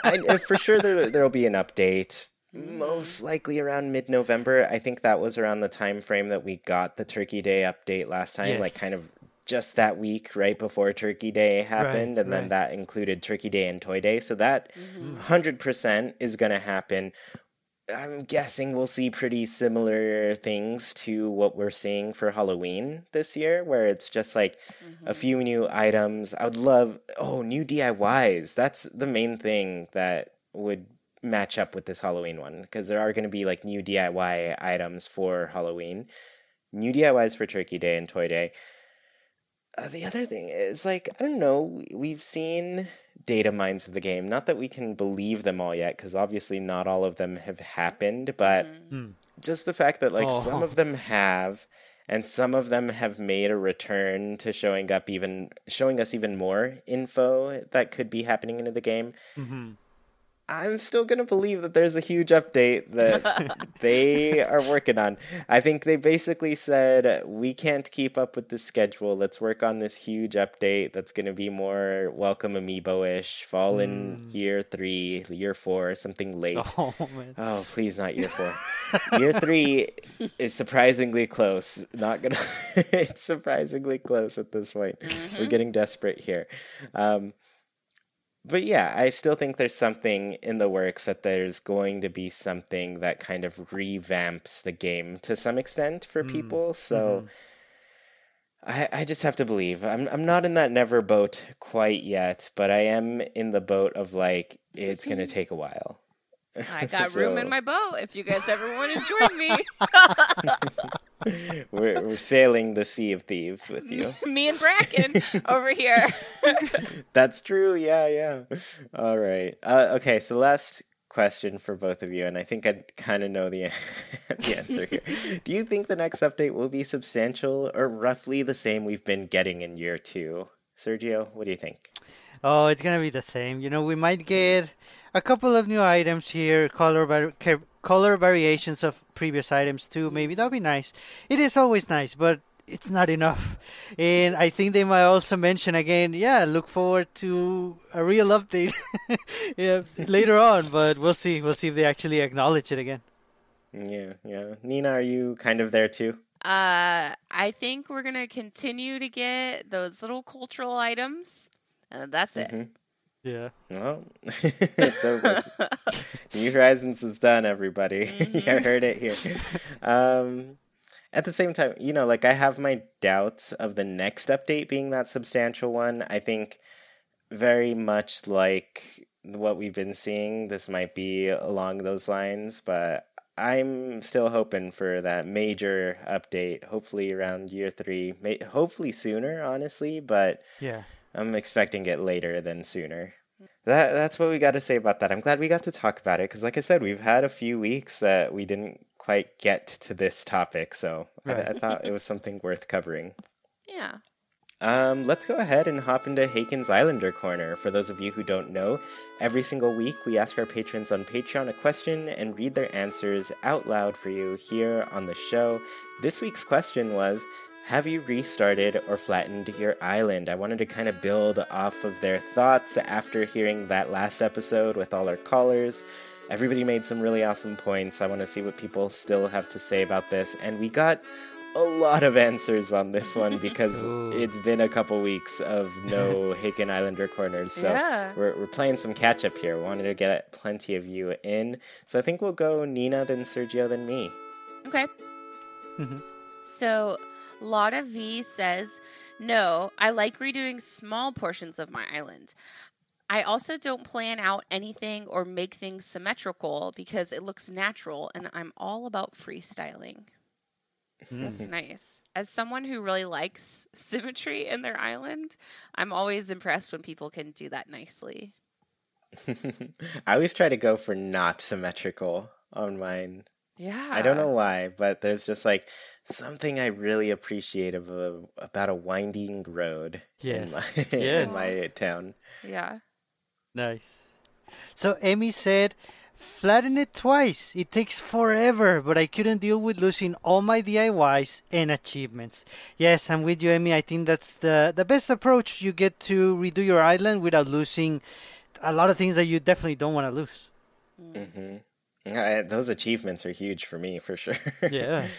I, uh, for sure, there there will be an update. Most likely around mid-November. I think that was around the time frame that we got the Turkey Day update last time. Like kind of just that week right before Turkey Day happened, and then right. that included Turkey Day and Toy Day. So that mm-hmm. mm. hundred percent is going to happen. I'm guessing we'll see pretty similar things to what we're seeing for Halloween this year, where it's just like a mm-hmm. few new items. I would love, oh, new DIYs. That's the main thing that would match up with this Halloween one, because there are going to be like new DIY items for Halloween, new DIYs for Turkey Day and Toy Day. Uh, the other thing is like I don't know. we- We've seen data mines of the game. Not that we can believe them all yet, because obviously not all of them have happened. But just the fact that like some Oh. of them have, and some of them have made a return to showing up even showing us even more info that could be happening into the game. Mm-hmm. I'm still gonna believe that there's a huge update that (laughs) they are working on. I think they basically said we can't keep up with the schedule. Let's work on this huge update that's gonna be more welcome amiibo-ish, fall in Mm. year three, year four, something late. (laughs) Oh. Oh, please, not year four. year three (laughs) is surprisingly close. Not gonna. it's surprisingly close at this point. We're getting desperate here. Um, but yeah, I still think there's something in the works that there's going to be something that kind of revamps the game to some extent for mm, people. So. Mm-hmm. I, I just have to believe. I'm I'm not in that never boat quite yet, but I am in the boat of like it's gonna take a while. I (laughs) got room in my boat if you guys ever want to (laughs) join me. (laughs) we're, we're sailing the sea of thieves with you. me and Bracken over here. That's true. Yeah, yeah. All right. Uh, okay. So last question for both of you, and I think I kind of know the the answer here. Do you think the next update will be substantial or roughly the same we've been getting in year two? Sergio, what do you think? Oh, it's gonna be the same. You know, we might get a couple of new items here, color var- color variations of previous items too. Maybe that'll be nice. It is always nice, but it's not enough. And I think they might also mention again, yeah, look forward to a real update (laughs) yeah, later on. But we'll see. We'll see if they actually acknowledge it again. Yeah, yeah. Nina, are you kind of there too? Uh, I think we're gonna continue to get those little cultural items. And that's it. Yeah. Well, (laughs) it's over. New Horizons is done, everybody. (laughs) you heard it here. Um, at the same time, you know, like I have my doubts of the next update being that substantial one. I think very much like what we've been seeing, this might be along those lines, but I'm still hoping for that major update, hopefully around year three, may- hopefully sooner, honestly, but Yeah. I'm expecting it later than sooner. That that's what we got to say about that. I'm glad we got to talk about it because, like I said, we've had a few weeks that we didn't quite get to this topic, so I, I thought it was something worth covering. Yeah. Um, let's go ahead and hop into Haken's Islander Corner. For those of you who don't know, every single week we ask our patrons on Patreon a question and read their answers out loud for you here on the show. This week's question was Have you restarted or flattened your island? I wanted to kind of build off of their thoughts after hearing that last episode with all our callers. Everybody made some really awesome points. I want to see what people still have to say about this. And we got a lot of answers on this one (laughs) because it's been a couple weeks of no (laughs) Haken Islander corners. So Yeah. we're, we're playing some catch up here. We wanted to get plenty of you in. So I think we'll go Nina, then Sergio, then me. Okay. Mhm. So, Lotta V says, No, I like redoing small portions of my island. I also don't plan out anything or make things symmetrical because it looks natural and I'm all about freestyling. That's hmm. nice. As someone who really likes symmetry in their island, I'm always impressed when people can do that nicely. (laughs) I always try to go for not symmetrical on mine. Yeah. I don't know why, but there's just like something I really appreciate of a, about a winding road in my Yes. (laughs) in my town. Yeah. Nice. So Amy said, flatten it twice. It takes forever, but I couldn't deal with losing all my DIYs and achievements. Yes, I'm with you, Amy. I think that's the the best approach. You get to redo your island without losing a lot of things that you definitely don't want to lose. Mm-hmm. Uh, those achievements are huge for me, for sure. Yeah. (laughs)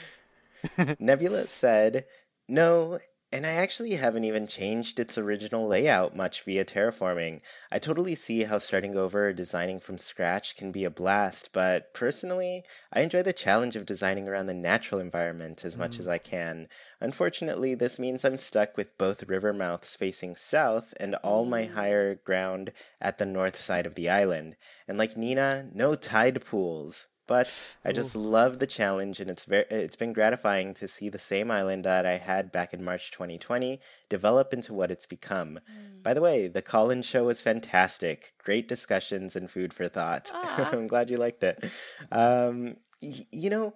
(laughs) Nebula said, No, and I actually haven't even changed its original layout much via terraforming. I totally see how starting over or designing from scratch can be a blast, but personally, I enjoy the challenge of designing around the natural environment as much as mm. I can. Unfortunately, this means I'm stuck with both river mouths facing south and all my mm. higher ground at the north side of the island. And like Nina, no tide pools. But I just love the challenge, and it's very, it's been gratifying to see the same island that I had back in March 2020 develop into what it's become. By the way, the call-in show was fantastic. Great discussions and food for thought. (laughs) I'm glad you liked it. Um, y- you know,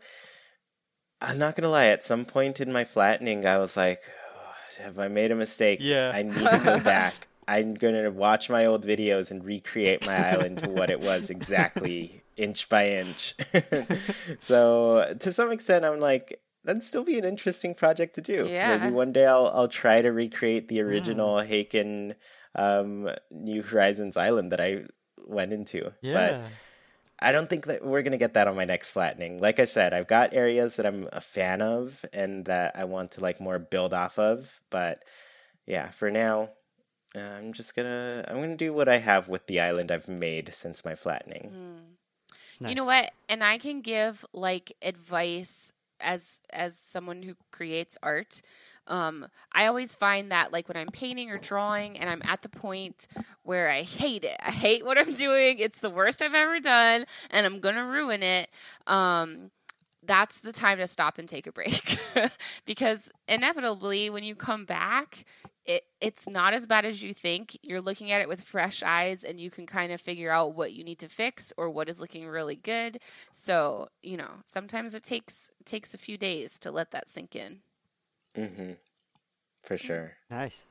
I'm not gonna lie. At some point in my flattening, I was like, oh, "Have I made a mistake? Yeah. I need to go (laughs) back. I'm gonna watch my old videos and recreate my island to what it was exactly, inch by inch." (laughs) so to some extent, I'm like, that'd still be an interesting project to do. Yeah. Maybe one day I'll I'll try to recreate the original Haken um, New Horizons island that I went into. But Yeah. I don't think that we're gonna get that on my next flattening. Like I said, I've got areas that I'm a fan of and that I want to like more build off of. But yeah, for now, I'm just gonna I'm gonna do what I have with the island I've made since my flattening. You know what? And I can give like advice as as someone who creates art. Um, I always find that like when I'm painting or drawing and I'm at the point where I hate it. I hate what I'm doing. It's the worst I've ever done and I'm going to ruin it. Um, that's the time to stop and take a break (laughs) because inevitably when you come back it it's not as bad as you think you're looking at it with fresh eyes and you can kind of figure out what you need to fix or what is looking really good so you know sometimes it takes takes a few days to let that sink in Mm-hmm. For sure. Nice.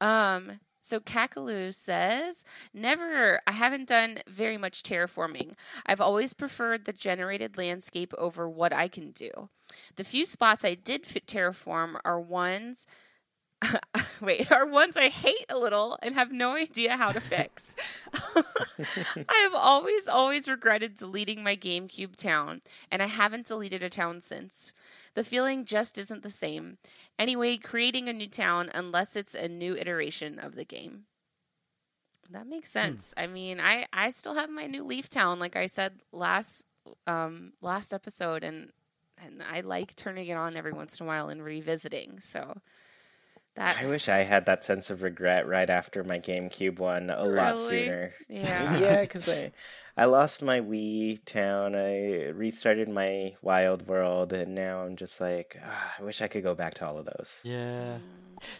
Um, so Kakaloo says, Never, I haven't done very much terraforming. I've always preferred the generated landscape over what I can do. The few spots I did fit terraform are ones. (laughs) Wait, are ones I hate a little and have no idea how to fix. (laughs) I have always, always regretted deleting my GameCube town, and I haven't deleted a town since. The feeling just isn't the same. Anyway, creating a new town unless it's a new iteration of the game. That makes sense. I mean, I I still have my new Leaf Town, like I said last um last episode, and and I like turning it on every once in a while and revisiting. So that I wish I had that sense of regret right after my GameCube one a lot sooner. Yeah. (laughs) yeah, (laughs) because I I lost my Wii town. I restarted my Wild World, and now I'm just like, ah, I wish I could go back to all of those. Yeah.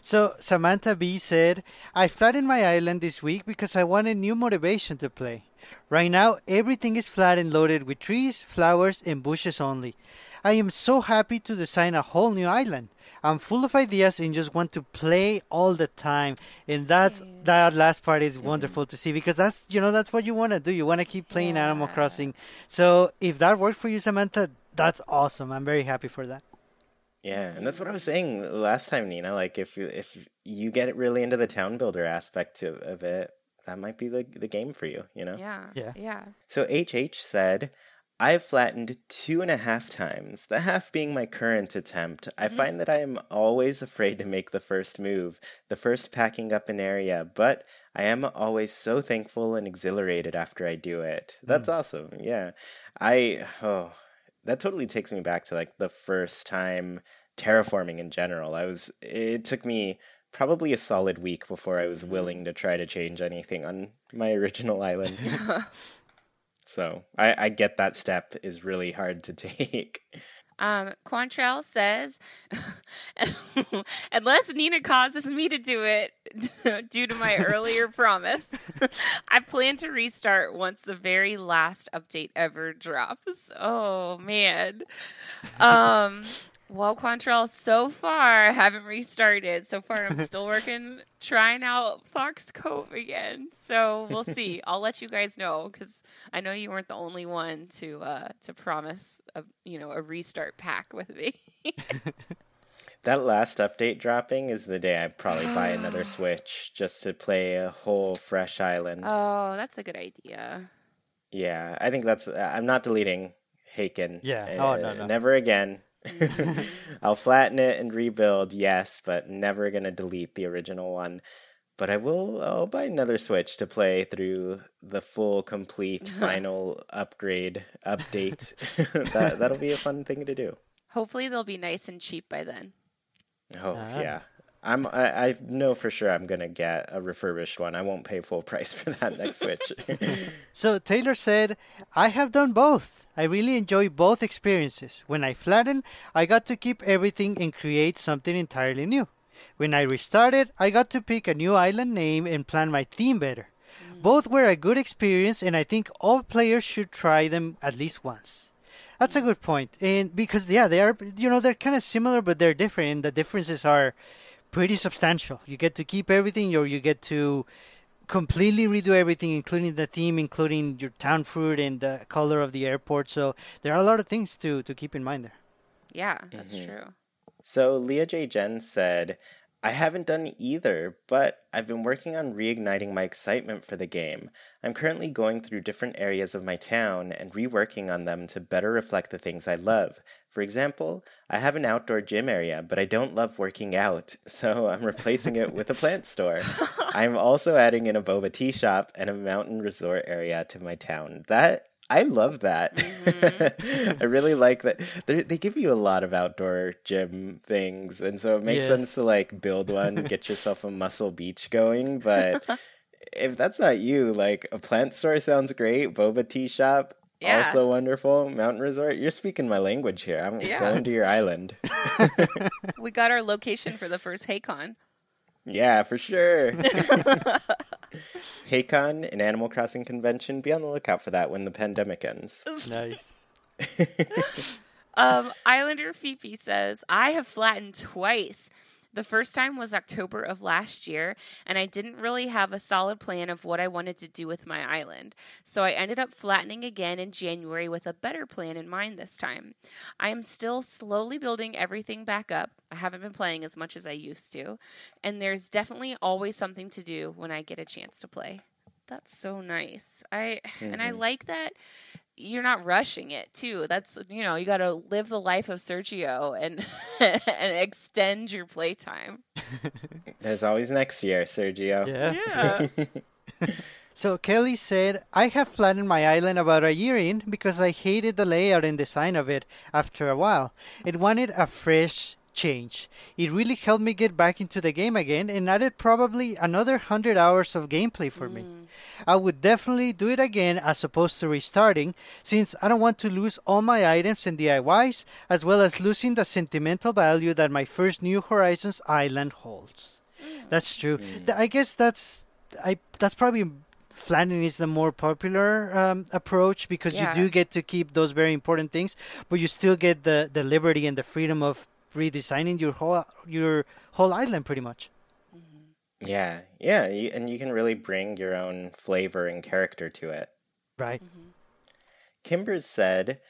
So Samantha B said, I flattened my island this week because I wanted new motivation to play. Right now, everything is flat and loaded with trees, flowers, and bushes only. I am so happy to design a whole new island. I'm full of ideas and just want to play all the time. And that's that last part is wonderful to see because that's you know that's what you want to do. You want to keep playing Animal Crossing. So if that worked for you, Samantha, that's awesome. I'm very happy for that. Yeah, and that's what I was saying last time, Nina. Like, if you, if you get really into the town builder aspect of, of it, that might be the the game for you. You know. yeah Yeah. yeah So HH said, I've flattened two and a half times, the half being my current attempt. I mm-hmm. find that I am always afraid to make the first move, the first packing up an area, but I am always so thankful and exhilarated after I do it. That's mm. awesome. Yeah. I, oh, that totally takes me back to like the first time terraforming in general. I was, it took me probably a solid week before I was mm-hmm. willing to try to change anything on my original island. (laughs) (laughs) So I, I get that step is really hard to (laughs) take. Um, Quantrell says, (laughs) unless Nina causes me to do it (laughs) due to my earlier promise, I plan to restart once the very last update ever drops. Oh man. Um, well, Quantrell, so far I haven't restarted. So far, I'm (laughs) still working, trying out Fox Cove again. So we'll see. (laughs) I'll let you guys know because I know you weren't the only one to uh, to promise a you know a restart pack with me. (laughs) That last update dropping is the day I probably buy another (gasps) Switch just to play a whole fresh island. oh, that's a good idea. Yeah, I think that's. I'm not deleting Haken. Yeah. Uh, Oh, no, no. Never again. I'll flatten it and rebuild, yes, but never gonna delete the original one. But I will. I'll buy another Switch to play through the full, complete, (laughs) final upgrade update. (laughs) that that'll be a fun thing to do. Hopefully, they'll be nice and cheap by then. Oh Ah. yeah. I'm I, I know for sure I'm gonna get a refurbished one. I won't pay full price (laughs) for that next Switch. (laughs) So Taylor said, I have done both. I really enjoy both experiences. When I flattened, I got to keep everything and create something entirely new. When I restarted, I got to pick a new island name and plan my theme better. Mm. Both were a good experience, and I think all players should try them at least once. That's a good point. And because yeah, they are you know they're kind of similar but they're different and the differences are pretty substantial. You get to keep everything or you get to completely redo everything including the theme, including your town fruit and the color of the airport. So there are a lot of things to to keep in mind there. Yeah, that's mm-hmm. true. So Leah J. Jen said, I haven't done either, but I've been working on reigniting my excitement for the game. I'm currently going through different areas of my town and reworking on them to better reflect the things I love. For example, I have an outdoor gym area, but I don't love working out, (laughs) so I'm replacing it with a plant store. (laughs) I'm also adding in a boba tea shop and a mountain resort area to my town. That I love that. Mm-hmm. (laughs) I really like that. They're, they give you a lot of outdoor gym things, and so it makes sense to like build one, get yourself a muscle beach going. But if that's not you, like a plant store sounds great. Boba tea shop. Yeah. Also wonderful. Mountain resort. You're speaking my language here. I'm Yeah. going to your island. (laughs) We got our location for the first HeyCon. Yeah, for sure. (laughs) HeyCon, an Animal Crossing convention. Be on the lookout for that when the pandemic ends. Nice. (laughs) Um, Islander Fifi says, I have flattened twice. The first time was October of last year, and I didn't really have a solid plan of what I wanted to do with my island. So I ended up flattening again in January with a better plan in mind this time. I am still slowly building everything back up. I haven't been playing as much as I used to, and there's definitely always something to do when I get a chance to play. That's so nice. I and I mm-hmm. like that you're not rushing it too. That's you know you got to live the life of Sergio and (laughs) and extend your playtime. (laughs) There's always next year, Sergio. Yeah. Yeah. (laughs) So Kelly said, I have flattened my island about a year in because I hated the layout and design of it after a while. It wanted a fresh change. It really helped me get back into the game again and added probably another 100 hours of gameplay for me. Mm. I would definitely do it again as opposed to restarting since I don't want to lose all my items and DIYs as well as losing the sentimental value that my first New Horizons island holds. Mm. That's true. Mm. Th- I guess that's I that's probably flattening is the more popular um, approach because Yeah. you do get to keep those very important things, but you still get the the liberty and the freedom of redesigning your whole your whole island pretty much. Yeah, yeah, you, and you can really bring your own flavor and character to it. Right. Mm-hmm. Kimbers said,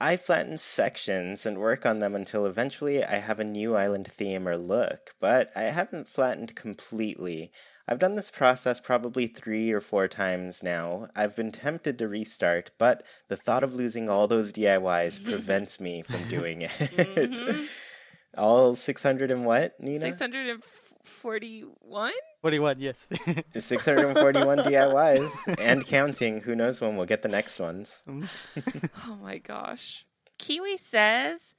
I flatten sections and work on them until eventually I have a new island theme or look, but I haven't flattened completely. I've done this process probably three or four times now. I've been tempted to restart, but the thought of losing all those DIYs (laughs) prevents me from doing (laughs) it. Mm-hmm. All 600 and what, Nina? Six hundred and forty-one. What do you want? Yes. (laughs) 641 (laughs) DIYs and counting. Who knows when we'll get the next ones. Mm. (laughs) Oh my gosh. Kiwi says,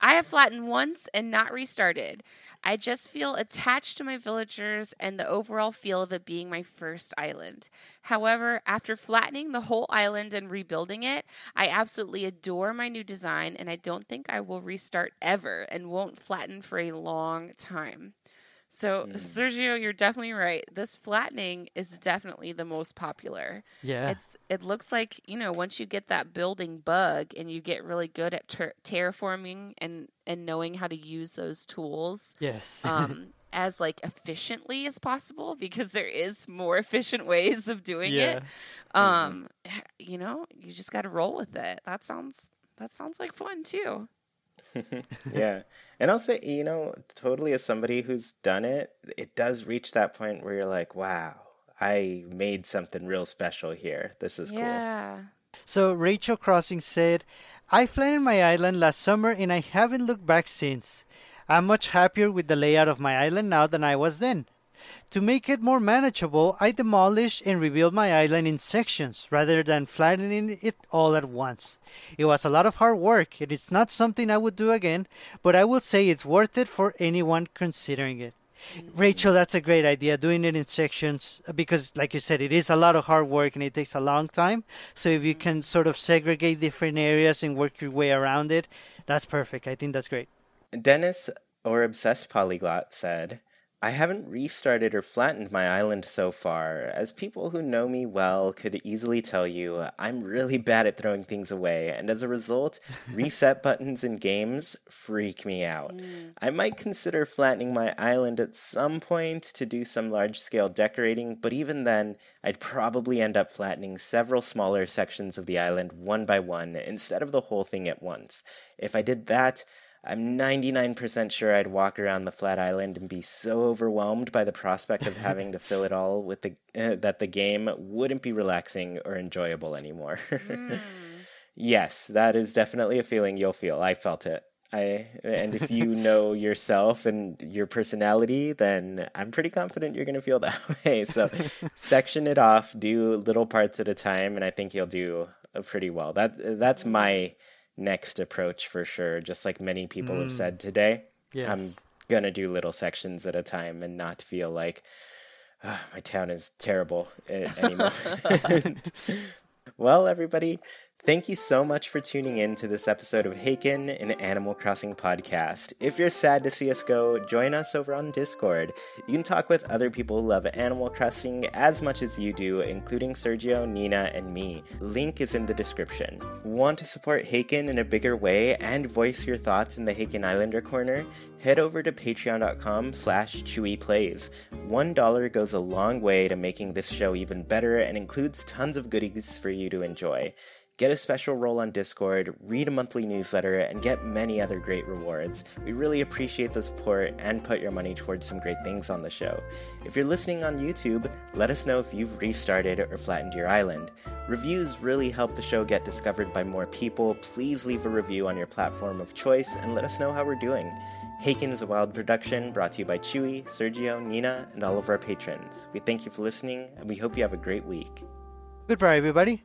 I have flattened once and not restarted. I just feel attached to my villagers and the overall feel of it being my first island. However, after flattening the whole island and rebuilding it, I absolutely adore my new design and I don't think I will restart ever and won't flatten for a long time. So, mm. Sergio, you're definitely right. This flattening is definitely the most popular. yeah. It's it looks like you know once you get that building bug and you get really good at ter- terraforming and and knowing how to use those tools yes. (laughs) um as like efficiently as possible because there is more (laughs) efficient ways of doing it. Um you know, you just got to roll with it. That sounds that sounds like fun too. (laughs) yeah. And I'll say, you know, totally as somebody who's done it, it does reach that point where you're like, wow, I made something real special here. This is cool. yeah. So Rachel Crossing said, I flattened my island last summer and I haven't looked back since. I'm much happier with the layout of my island now than I was then. To make it more manageable, I demolished and rebuilt my island in sections rather than flattening it all at once. It was a lot of hard work and it's not something I would do again, but I will say it's worth it for anyone considering it. Rachel, that's a great idea, doing it in sections because, like you said, it is a lot of hard work and it takes a long time. So, if you mm-hmm. can sort of segregate different areas and work your way around it, that's perfect. I think that's great. Dennis, or Obsessed Polyglot, said, I haven't restarted or flattened my island so far, as people who know me well could easily tell you I'm really (laughs) bad at throwing things away, and as a result, (laughs) reset buttons in games freak me out. Mm. I might consider flattening my island at some point to do some large scale decorating, but even then, I'd probably end up flattening several smaller sections of the island one by one instead of the whole thing at once. If I did that, I'm 99% sure I'd walk around the flat island and be so overwhelmed by the prospect of having to fill it all with the uh, that the game wouldn't be relaxing or enjoyable anymore. Mm. (laughs) yes, that is definitely a feeling you'll feel. I felt it. I and if you (laughs) know yourself and your personality, then I'm pretty confident you're going to feel that (laughs) way. So section it off, do little parts at a time, and I think you'll do uh, pretty well. That that's my next approach for sure. Just like many people have said today, Yes. I'm gonna do little sections at a time and not feel like "Ah, my town is terrible at any moment. well, everybody, thank you so much for tuning in to this episode of Haken, an Animal Crossing podcast. If you're sad to see us go, join us over on Discord. You can talk with other people who love Animal Crossing as much as you do, including Sergio, Nina, and me. Link is in the description. Want to support Haken in a bigger way and voice your thoughts in the Haken Islander Corner? Head over to patreon.com slash chewyplays. One dollar goes a long way to making this show even better and includes tons of goodies for you to enjoy. Get a special role on Discord, read a monthly newsletter, and get many other great rewards. We really appreciate the support and put your money towards some great things on the show. If you're listening on YouTube, let us know if you've restarted or flattened your island. Reviews really help the show get discovered by more people. Please leave a review on your platform of choice and let us know how we're doing. Haken is a wild production brought to you by Chewy, Sergio, Nina, and all of our patrons. We thank you for listening, and we hope you have a great week. Goodbye, everybody.